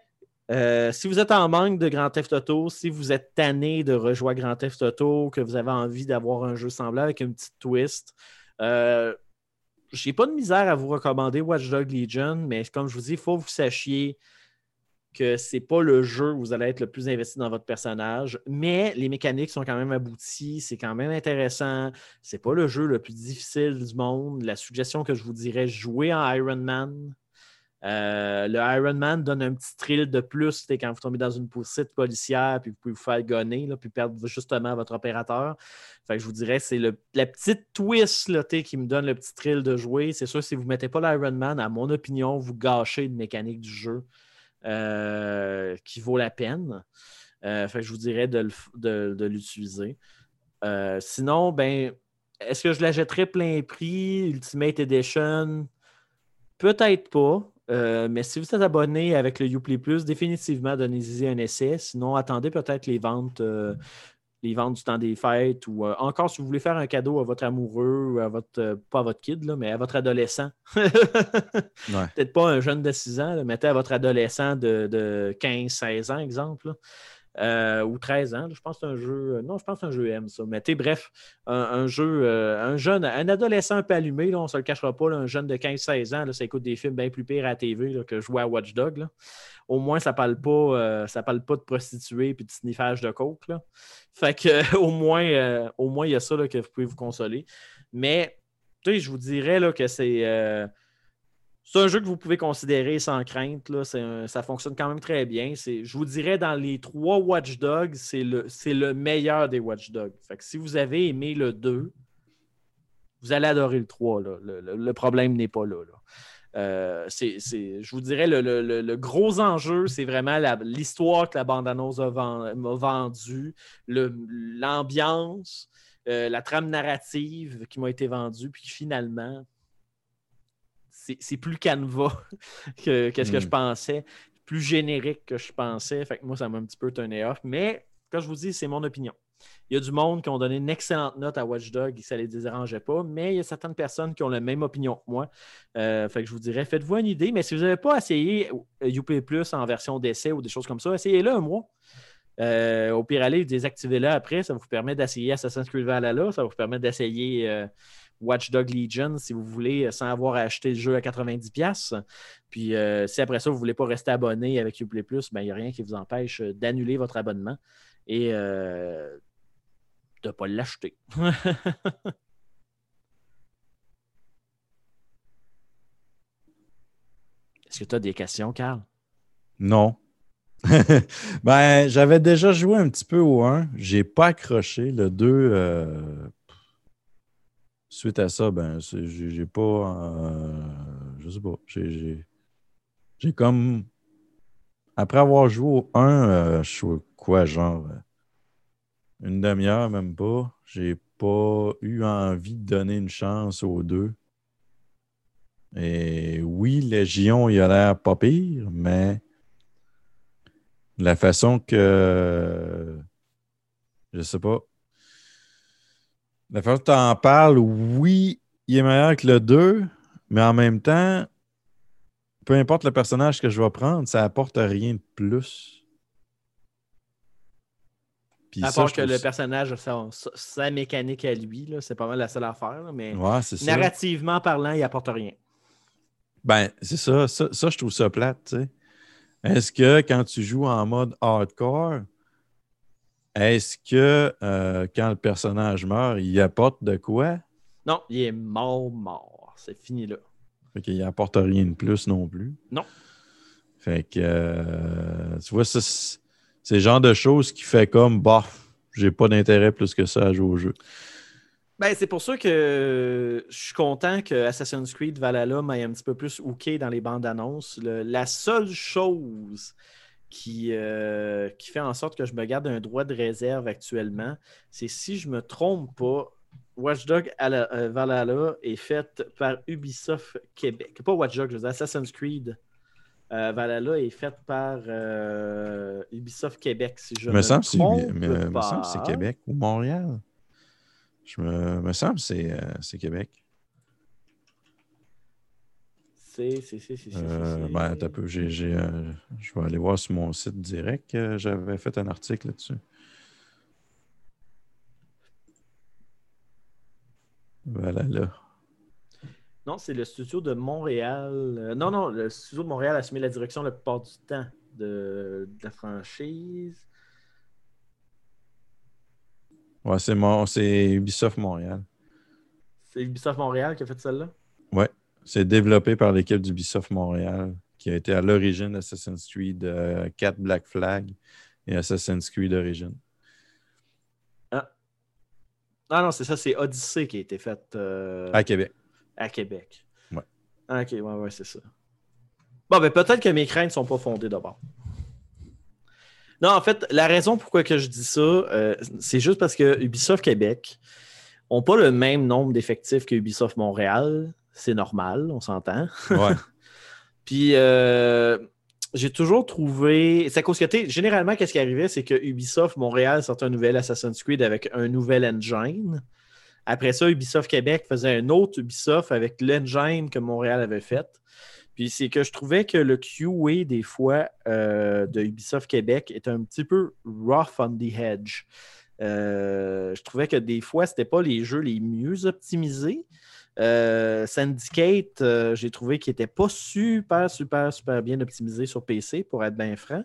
euh, si vous êtes en manque de Grand Theft Auto, si vous êtes tanné de rejouer à Grand Theft Auto, que vous avez envie d'avoir un jeu semblable avec une petite twist, euh, j'ai pas de misère à vous recommander Watch Dogs Legion, mais comme je vous dis, il faut que vous sachiez que c'est pas le jeu où vous allez être le plus investi dans votre personnage, mais les mécaniques sont quand même abouties, c'est quand même intéressant. C'est pas le jeu le plus difficile du monde. La suggestion que je vous dirais, jouez en Iron Man. Euh, le Iron Man donne un petit thrill de plus quand vous tombez dans une poursuite policière, puis vous pouvez vous faire gonner, là, puis perdre justement votre opérateur. Fait que je vous dirais, c'est la petite twist qui me donne le petit thrill de jouer. C'est sûr, si vous ne mettez pas l'Iron Man, à mon opinion, vous gâchez une mécanique du jeu euh, qui vaut la peine. Euh, je vous dirais de, l'utiliser. Sinon, ben, est-ce que je l'achèterais plein prix, Ultimate Edition? Peut-être pas. Euh, mais si vous êtes abonné avec le Uplay Plus, définitivement, donnez-y un essai. Sinon, attendez peut-être les ventes, euh, les ventes du temps des fêtes ou euh, encore si vous voulez faire un cadeau à votre amoureux ou à votre, pas à votre kid, là, mais à votre adolescent. <laughs>
Ouais.
Peut-être pas un jeune de 6 ans, là, mettez à votre adolescent de, de 15-16 ans, exemple. là. Euh, ou 13 ans. Je pense que c'est un jeu. Non, je pense que c'est un jeu M, ça. Mais sais, bref, un, jeu, euh, un jeune, un adolescent un peu allumé, là, on ne se le cachera pas, un jeune de 15-16 ans, là, ça écoute des films bien plus pires à TV que jouer à Watch Dog. Au moins, ça parle pas, euh, ça parle pas de prostituées et de sniffage de coke. Là. Fait que <laughs> au moins, euh, au moins, il y a ça que vous pouvez vous consoler. Mais tu sais, je vous dirais que c'est. C'est un jeu que vous pouvez considérer sans crainte. Là. Ça fonctionne quand même très bien. Je vous dirais, dans les trois Watch Dogs, c'est le, meilleur des Watch Dogs. Fait que si vous avez aimé le 2, vous allez adorer le 3. là. Le, problème n'est pas là. Euh, je vous dirais, le, gros enjeu, c'est vraiment l'histoire que la bande-annonce m'a vendue, l'ambiance, euh, la trame narrative qui m'a été vendue, puis finalement, c'est plus canevas <laughs> que, que ce que
Mm.
je pensais, plus générique que je pensais. Fait que moi, ça m'a un petit peu turné off. Mais quand je vous dis, c'est mon opinion. Il y a du monde qui ont donné une excellente note à Watch Dogs et ça ne les dérangeait pas, mais il y a certaines personnes qui ont la même opinion que moi. Euh, fait que je vous dirais, faites-vous une idée, mais si vous n'avez pas essayé UP Plus en version d'essai ou des choses comme ça, essayez-le un mois. Euh, au pire, allez, désactivez-le après. Ça vous permet d'essayer Assassin's Creed Valhalla. Ça vous permet d'essayer euh, Watch Dog Legion si vous voulez, sans avoir à acheter le jeu à 90$. Puis si après ça, vous ne voulez pas rester abonné avec Uplay Plus, ben, il n'y a rien qui vous empêche d'annuler votre abonnement et de ne pas l'acheter. <laughs> Est-ce que tu as des questions, Carl?
Non. <laughs> ben, j'avais déjà joué un petit peu au 1. J'ai pas accroché. Le 2, euh, suite à ça, ben, j'ai pas. Euh, je sais pas. J'ai comme. Après avoir joué au 1, euh, je suis quoi, genre. Une demi-heure, même pas. J'ai pas eu envie de donner une chance aux deux. Et oui, Légion, il a l'air pas pire, mais la façon que. Je sais pas. La façon que tu en parles, oui, il est meilleur que le 2, mais en même temps, peu importe le personnage que je vais prendre, ça apporte rien de plus.
Puis à part que le personnage a sa, mécanique à lui, c'est pas mal la seule affaire. mais narrativement parlant, il apporte rien.
Ben, c'est ça, ça, ça. je trouve ça plate, tu sais. Est-ce que quand tu joues en mode hardcore, est-ce que euh, quand le personnage meurt, il apporte de quoi?
Non, il est mort, mort. C'est fini là.
Fait qu'il apporte rien de plus non plus.
Non.
Fait que, euh, tu vois, c'est le genre de choses qui fait comme, bah, j'ai pas d'intérêt plus que ça à jouer au jeu.
Ben, c'est pour ça que je suis content que Assassin's Creed Valhalla m'ait un petit peu plus hooké dans les bandes annonces. la seule chose qui, euh, qui fait en sorte que je me garde un droit de réserve actuellement, c'est si je me trompe pas, Watch Dogs euh, Valhalla est faite par Ubisoft Québec. Pas Watch Dogs, je veux dire Assassin's Creed. Euh, Valhalla est faite par Ubisoft Québec, si je me, me trompe
me, me semble que c'est Québec ou Montréal. Je me, me semble euh, c'est Québec.
C'est, c'est, c'est, c'est.
Euh, ben, peu. J'ai, euh, je vais aller voir sur mon site direct. J'avais fait un article là-dessus. Voilà là.
Non, c'est le studio de Montréal. non, non, le studio de Montréal a assumé la direction la plupart du temps de la franchise.
Ouais, c'est, mon... c'est Ubisoft Montréal.
C'est Ubisoft Montréal qui a fait celle-là?
C'est développé par l'équipe d'Ubisoft Montréal qui a été à l'origine d'Assassin's Creed 4 euh, Black Flag et Assassin's Creed Origin.
Ah. Ah non, c'est ça, c'est Odyssey qui a été faite. Euh,
à Québec.
À Québec.
Ouais.
Ah, ok, ouais, ouais, c'est ça. Bon, ben peut-être que mes craintes ne sont pas fondées d'abord. Non, en fait, la raison pourquoi que je dis ça, euh, c'est juste parce que Ubisoft Québec n'ont pas le même nombre d'effectifs que Ubisoft Montréal. C'est normal, on s'entend.
Ouais. <laughs>
Puis euh, j'ai toujours trouvé. C'est à cause que, généralement, qu'est-ce qui arrivait, c'est que Ubisoft Montréal sortait un nouvel Assassin's Creed avec un nouvel engine. Après ça, Ubisoft Québec faisait un autre Ubisoft avec l'engine que Montréal avait fait. Puis c'est que je trouvais que le QA des fois euh, de Ubisoft Québec était un petit peu rough on the edge. Euh, je trouvais que des fois, ce n'était pas les jeux les mieux optimisés. Euh, Syndicate, j'ai trouvé qu'il n'était pas super, super, super bien optimisé sur PC, pour être bien franc.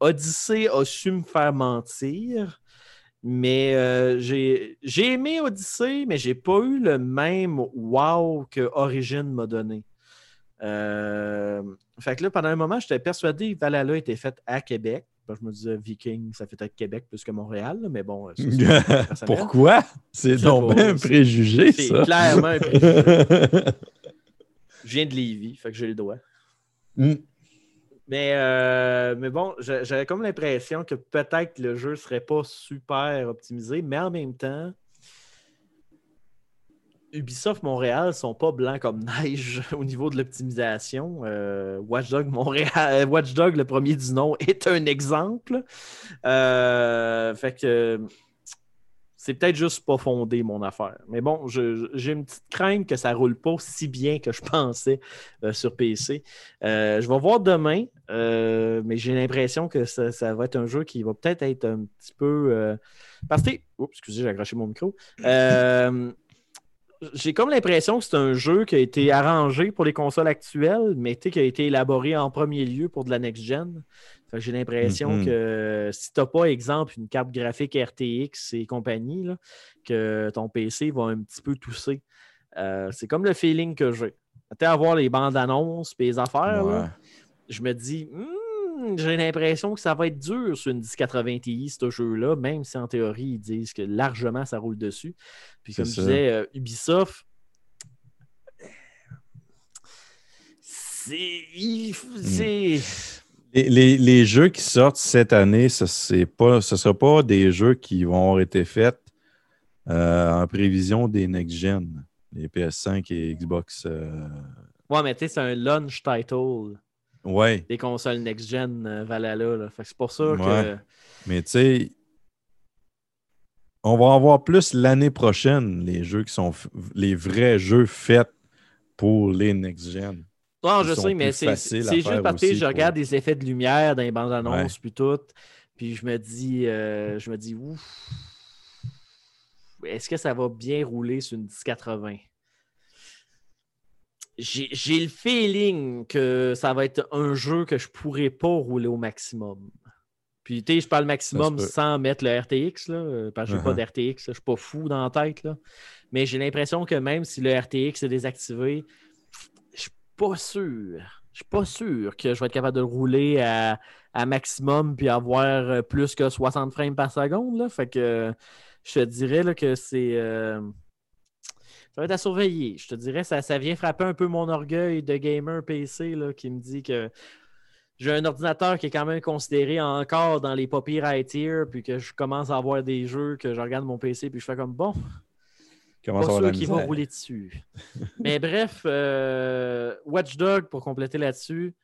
Odyssey a su me faire mentir. Mais j'ai aimé Odyssey, mais j'ai pas eu le même wow que Origin m'a donné. Euh, fait que là, pendant un moment, j'étais persuadé que Valhalla était faite à Québec. Je me disais, Viking, ça fait être Québec plus que Montréal, mais bon. <laughs>
Pourquoi? C'est donc un préjugé, ça.
C'est clairement un préjugé. <laughs> je viens de Lévis, fait que j'ai le droit.
Mm.
Mais, euh, mais bon, j'avais comme l'impression que peut-être le jeu serait pas super optimisé, mais en même temps, Ubisoft Montréal sont pas blancs comme <laughs> neige au niveau de l'optimisation. Euh, Watchdog Montréal, Watchdog, le premier du nom, <laughs> est un exemple. Euh, fait que c'est peut-être juste pas fondé mon affaire. Mais bon, j'ai une petite crainte que ça roule pas si bien que je <laughs> pensais euh, sur PC. Euh, je vais voir demain, euh, mais j'ai l'impression que ça, va être un jeu qui va peut-être être un petit peu. euh, Parce. Oups, excusez, j'ai accroché mon micro. J'ai comme l'impression que c'est un jeu qui a été arrangé pour les consoles actuelles, mais qui a été élaboré en premier lieu pour de la next-gen. J'ai l'impression
Mhm.
que si tu n'as pas, exemple, une carte graphique RTX et compagnie, là, que ton PC va un petit peu tousser. Euh, c'est comme le feeling que j'ai. Tu à voir les bandes annonces et les affaires, là, je me dis, Hmm, j'ai l'impression que ça va être dur sur une 1080 Ti, ce jeu-là, même si en théorie, ils disent que largement ça roule dessus. Puis comme je disais, euh, Ubisoft, c'est. c'est-
Les, les- les jeux qui sortent cette année, ce ne sera pas des jeux qui vont avoir été faits euh, en prévision des next-gen, les PS5 et Xbox. euh,
Ouais, mais tu sais, c'est un launch title
Ouais,
des consoles next-gen euh, Valhalla. là. Fait que c'est pour ça que.
Mais tu sais, on va en voir plus l'année prochaine, les jeux qui sont f- les vrais jeux faits pour les next-gen.
Non,
Ils
je sais, mais c'est juste parce que je
pour-
regarde des effets de lumière dans les bandes annonces puis tout. Puis je me dis, euh, je me dis, ouf, est-ce que ça va bien rouler sur une 1080? J'ai le feeling que ça va être un jeu que je pourrais pas rouler au maximum. Puis, tu sais, je parle maximum sans mettre le RTX, là, euh, parce que j'ai pas
Uh-huh.
d'RTX, je suis pas fou dans la tête, là. Mais j'ai l'impression que même si le RTX est désactivé, je suis pas sûr. Je suis pas sûr que je vais être capable de le rouler à, à maximum puis avoir euh, plus que 60 frames par seconde. Là. Fait que je te dirais là, que c'est. euh, ça va être à surveiller. Je te dirais ça, ça vient frapper un peu mon orgueil de gamer PC là, qui me dit que j'ai un ordinateur qui est quand même considéré encore dans les pas pires high tier, puis que je commence à avoir des jeux que je regarde mon PC puis je fais comme bon,
Comment
pas qu'il va
misère?
rouler dessus. Mais bref, euh, Watch Dog, pour compléter là-dessus,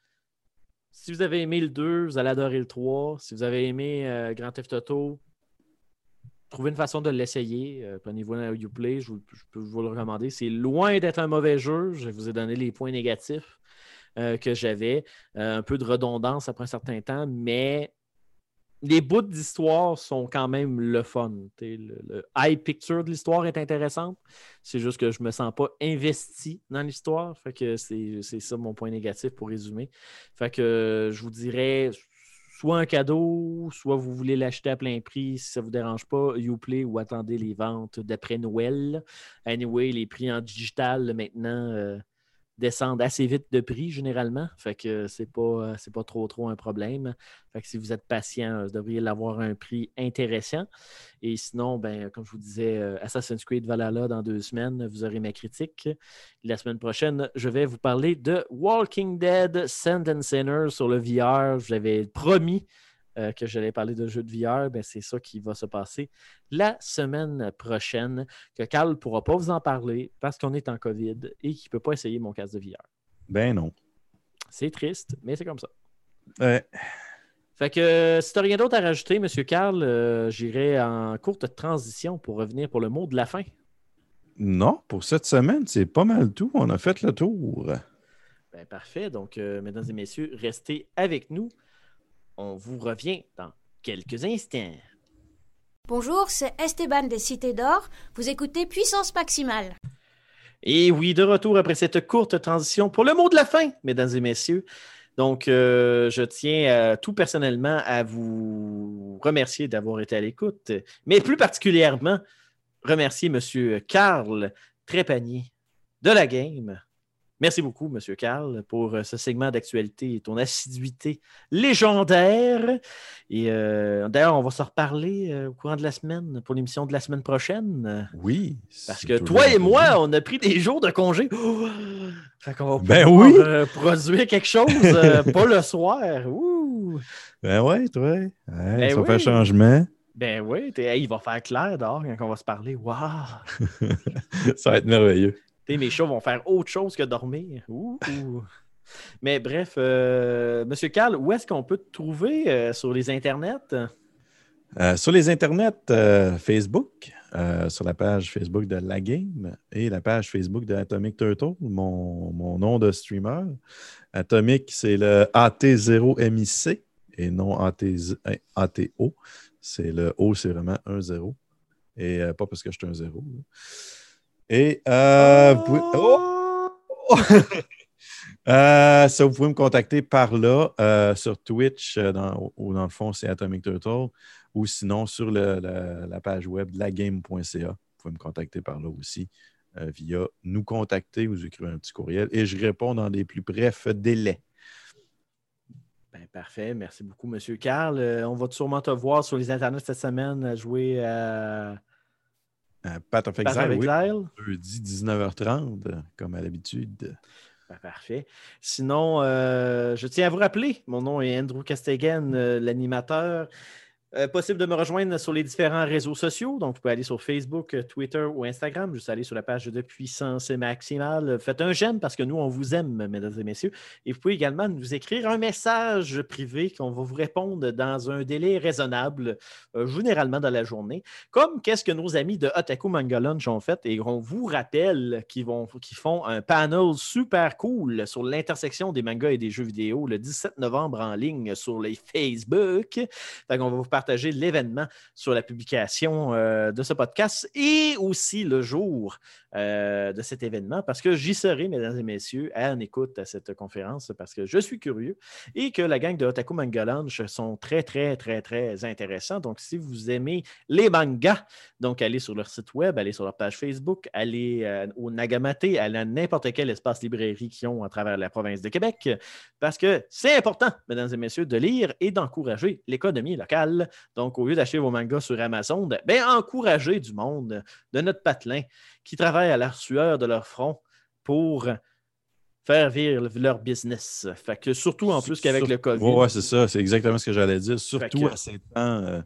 si vous avez aimé le 2, vous allez adorer le 3. Si vous avez aimé euh, Grand Theft Auto, trouvez une façon de l'essayer. Euh, Prenez-vous un Uplay, je, je peux vous le recommander. C'est loin d'être un mauvais jeu. Je vous ai donné les points négatifs euh, que j'avais. Euh, un peu de redondance après un certain temps, mais les bouts d'histoire sont quand même le fun. Le, le high picture de l'histoire est intéressante. C'est juste que je me sens pas investi dans l'histoire. Fait que c'est ça mon point négatif pour résumer. Fait que je vous dirais soit un cadeau, soit vous voulez l'acheter à plein prix si ça vous dérange pas, Uplay ou attendez les ventes d'après Noël. Anyway, les prix en digital maintenant euh, descendent assez vite de prix généralement. Fait que c'est pas, pas trop trop un problème. Si vous êtes patient, euh, vous devriez l'avoir à un prix intéressant. Et sinon, ben, comme je vous disais, euh, Assassin's Creed Valhalla dans deux semaines, vous aurez ma critique. La semaine prochaine, je vais vous parler de Walking Dead Sand and Sinner sur le VR. Je vous avais promis euh, que j'allais parler de jeux de VR. Ben, c'est ça qui va se passer la semaine prochaine. Que Carl ne pourra pas vous en parler parce qu'on est en COVID et qu'il ne peut pas essayer mon casque de VR.
Ben non.
C'est triste, mais c'est comme ça.
Ouais.
Fait que euh, si tu n'as rien d'autre à rajouter, M. Carl, euh, j'irai en courte transition pour revenir pour le mot de la fin.
Non, pour cette semaine, c'est pas mal tout. On a fait le tour.
Ben, parfait. Donc, euh, mesdames et messieurs, restez avec nous. On vous revient dans quelques instants.
Bonjour, c'est Esteban des Cités d'Or. Vous écoutez Puissance Maximale.
Et oui, de retour après cette courte transition pour le mot de la fin, mesdames et messieurs. Donc, euh, je tiens euh, tout personnellement à vous remercier d'avoir été à l'écoute, mais plus particulièrement remercier M. Carl Trépanier de la game. Merci beaucoup, M. Carl, pour euh, ce segment d'actualité et ton assiduité légendaire. Et euh, d'ailleurs, on va se reparler euh, au courant de la semaine pour l'émission de la semaine prochaine.
Oui.
Parce que toi et
un
moi, on a pris des jours de congé. Oh! Fait qu'on va
Ben
pouvoir,
oui!
euh, produire quelque chose, <laughs> pas le soir. Ouh!
Ben ouais, toi. Ouais,
Ben
ça
oui.
fait changement.
Ben oui, hey, il va faire clair dehors quand on va se parler. Waouh! <laughs>
Ça va être merveilleux.
Mes chats vont faire autre chose que dormir. Ouh. Mais bref, euh, Monsieur Carl, où est-ce qu'on peut te trouver euh, sur les internets?
Euh, sur les internets, euh, Facebook, sur la page Facebook de La Game et la page Facebook de Atomic Turtle, mon, mon nom de streamer. Atomic, c'est le AT0MIC et non AT, ATO. C'est le O, c'est vraiment un 0. Et pas parce que je suis un 0. là. Et euh, vous pouvez- Oh! <laughs> Euh, ça, vous pouvez me contacter par là, euh, sur Twitch, dans, ou dans le fond, c'est Atomic Turtle, ou sinon sur le- la, la page web lagame.ca. Vous pouvez me contacter par là aussi, via nous contacter, vous écrivez un petit courriel et je réponds dans les plus brefs délais.
Ben, parfait. Merci beaucoup, Monsieur Carl. On va sûrement te voir sur les internets cette semaine à jouer à
Euh, Path of Exile, oui, jeudi 19h30, euh, comme à l'habitude.
Ben, parfait. Sinon, euh, je tiens à vous rappeler, mon nom est Andrew Castegan, euh, l'animateur. Euh, possible de me rejoindre sur les différents réseaux sociaux. Donc, vous pouvez aller sur Facebook, euh, Twitter ou Instagram. Juste aller sur la page de Puissance Maximale. Faites un j'aime parce que nous, on vous aime, mesdames et messieurs. Et vous pouvez également nous écrire un message privé qu'on va vous répondre dans un délai raisonnable, euh, généralement dans la journée. Comme qu'est-ce que nos amis de Otaku Manga Lunch ont fait. Et on vous rappelle qu'ils font un panel super cool sur l'intersection des mangas et des jeux vidéo le 17 novembre en ligne sur les Facebook. Fait qu'on va vous l'événement sur la publication euh, de ce podcast et aussi le jour euh, de cet événement parce que j'y serai, mesdames et messieurs, à en écoute à cette conférence parce que je suis curieux et que la gang de Otaku Manga Lunch sont très, très, très, très intéressants. Donc, si vous aimez les mangas, donc allez sur leur site web, allez sur leur page Facebook, allez euh, au Nagamate, allez à n'importe quel espace librairie qu'ils ont à travers la province de Québec parce que c'est important, mesdames et messieurs, de lire et d'encourager l'économie locale. Donc, au lieu d'acheter vos mangas sur Amazon, ben, encouragez du monde, de notre patelin, qui travaille à la sueur de leur front pour faire vivre leur business. Fait que surtout en plus qu'avec le COVID.
Ouais, ouais, c'est ça, c'est exactement ce que j'allais dire. Surtout
que-
à ces temps, euh,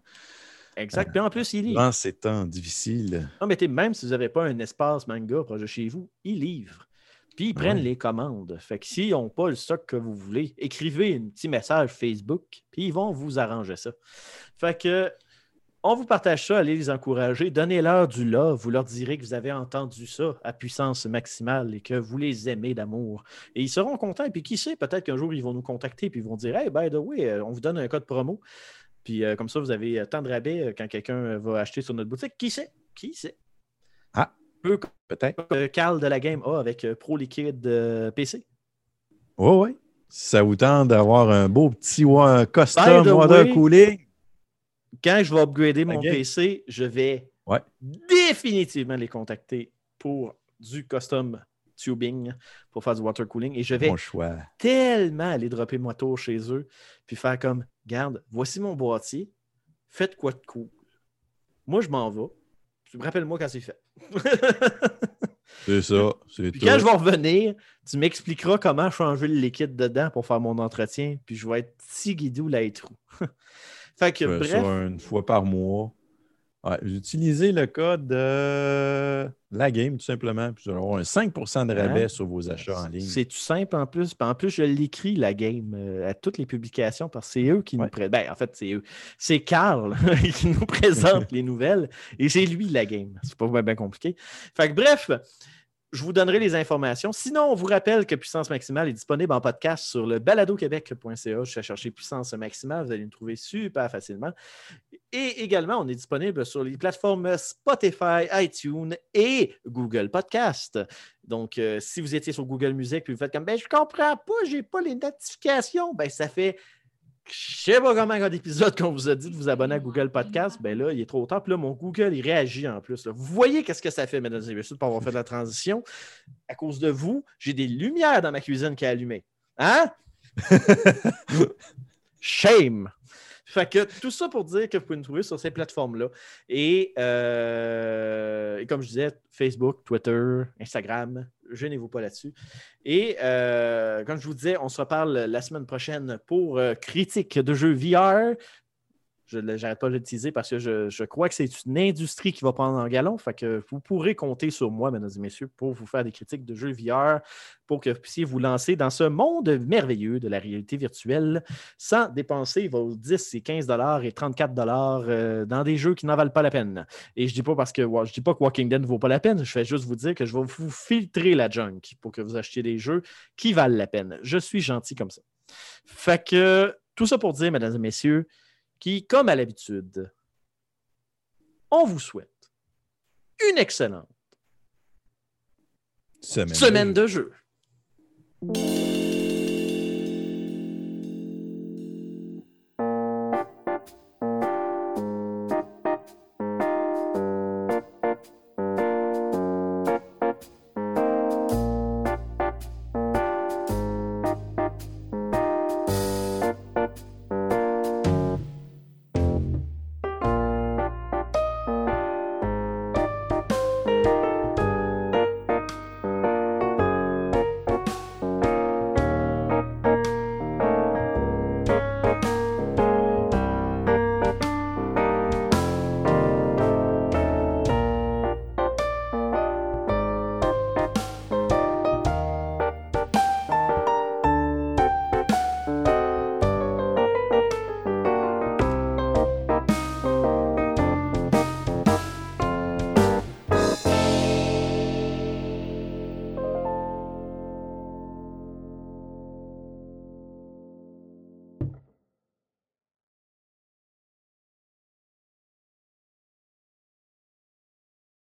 Exact. Puis en plus, il livre.
dans ces temps difficiles.
Non, mais même si vous n'avez pas un espace manga proche de chez vous, ils livrent. Puis ils prennent
Ouais.
les commandes. Fait que s'ils n'ont pas le stock que vous voulez, écrivez un petit message Facebook, puis ils vont vous arranger ça. Fait que on vous partage ça, allez les encourager, donnez-leur du love, vous leur direz que vous avez entendu ça à puissance maximale et que vous les aimez d'amour. Et ils seront contents. Puis qui sait, peut-être qu'un jour ils vont nous contacter puis ils vont dire Hey, by the way, euh, on vous donne un code promo. Puis euh, comme ça, vous avez euh, tant de rabais euh, quand quelqu'un euh, va acheter sur notre boutique. Qui sait? Qui sait?
Ah.
Peu
Peut-être.
euh, Carl de la Game A avec euh, Pro Liquid euh, PC.
Oui, oui. Ça vous tente d'avoir un beau petit
By
custom water
way,
cooling,
Quand je vais upgrader mon. PC, je vais
Ouais.
définitivement les contacter pour du custom tubing pour faire du water cooling. Et je vais
choix.
tellement aller dropper mon tour chez eux puis faire comme Garde, voici mon boîtier, faites quoi de cool. Moi, je m'en vais. Rappelle-moi quand c'est fait. <laughs>
C'est ça. C'est
Puis
tout.
quand je vais revenir, tu m'expliqueras comment changer le liquide dedans pour faire mon entretien. Puis je vais être petit guidou là trou. <laughs> fait que
Fais
bref,
une fois par mois. Ouais, utilisez le code de la game, tout simplement. Puis vous allez avoir un 5% de rabais
Hein?
sur vos achats en ligne.
c'est tout simple en plus. Puis en plus, je l'écris la game euh, à toutes les publications parce que c'est eux qui nous présentent. Ben, en fait, c'est eux. C'est Carl <laughs> qui nous présente <laughs> les nouvelles et c'est lui la game. C'est pas bien compliqué. Fait que bref, je vous donnerai les informations. Sinon, on vous rappelle que Puissance Maximale est disponible en podcast sur le baladoquebec.ca. Je à chercher Puissance Maximale. Vous allez nous trouver super facilement. Et également, on est disponible sur les plateformes Spotify, iTunes et Google Podcast. Donc, euh, si vous étiez sur Google Music puis vous faites comme ben, je comprends pas, j'ai pas les notifications, ben ça fait je sais pas comment d'épisode qu'on vous a dit de vous abonner à Google Podcast, ben là, il est trop tard. Puis là, mon Google, il réagit en plus. là. Vous voyez qu'est-ce que ça fait, mesdames et messieurs, pour avoir fait la transition? À cause de vous, j'ai des lumières dans ma cuisine qui est allumée. Hein? <laughs> Shame! Fait que tout ça pour dire que vous pouvez nous trouver sur ces plateformes-là. Et, euh, comme je disais, Facebook, Twitter, Instagram, gênez-vous pas là-dessus. Et euh, comme je vous disais, on se reparle la semaine prochaine pour euh, critique de jeux VR. Je n'arrête pas de l'utiliser parce que je, crois que c'est une industrie qui va prendre en galon. Fait que vous pourrez compter sur moi, mesdames et messieurs, pour vous faire des critiques de jeux VR, pour que vous puissiez vous lancer dans ce monde merveilleux de la réalité virtuelle sans dépenser vos 10 et 15 dollars et 34 dollars euh, dans des jeux qui n'en valent pas la peine. Et je dis pas parce que je dis pas que Walking Dead ne vaut pas la peine, je fais juste vous dire que je vais vous filtrer la junk pour que vous achetiez des jeux qui valent la peine. Je suis gentil comme ça. Fait que tout ça pour dire, mesdames et messieurs, qui, comme à l'habitude, on vous souhaite une excellente
Semaine.
semaine de jeu.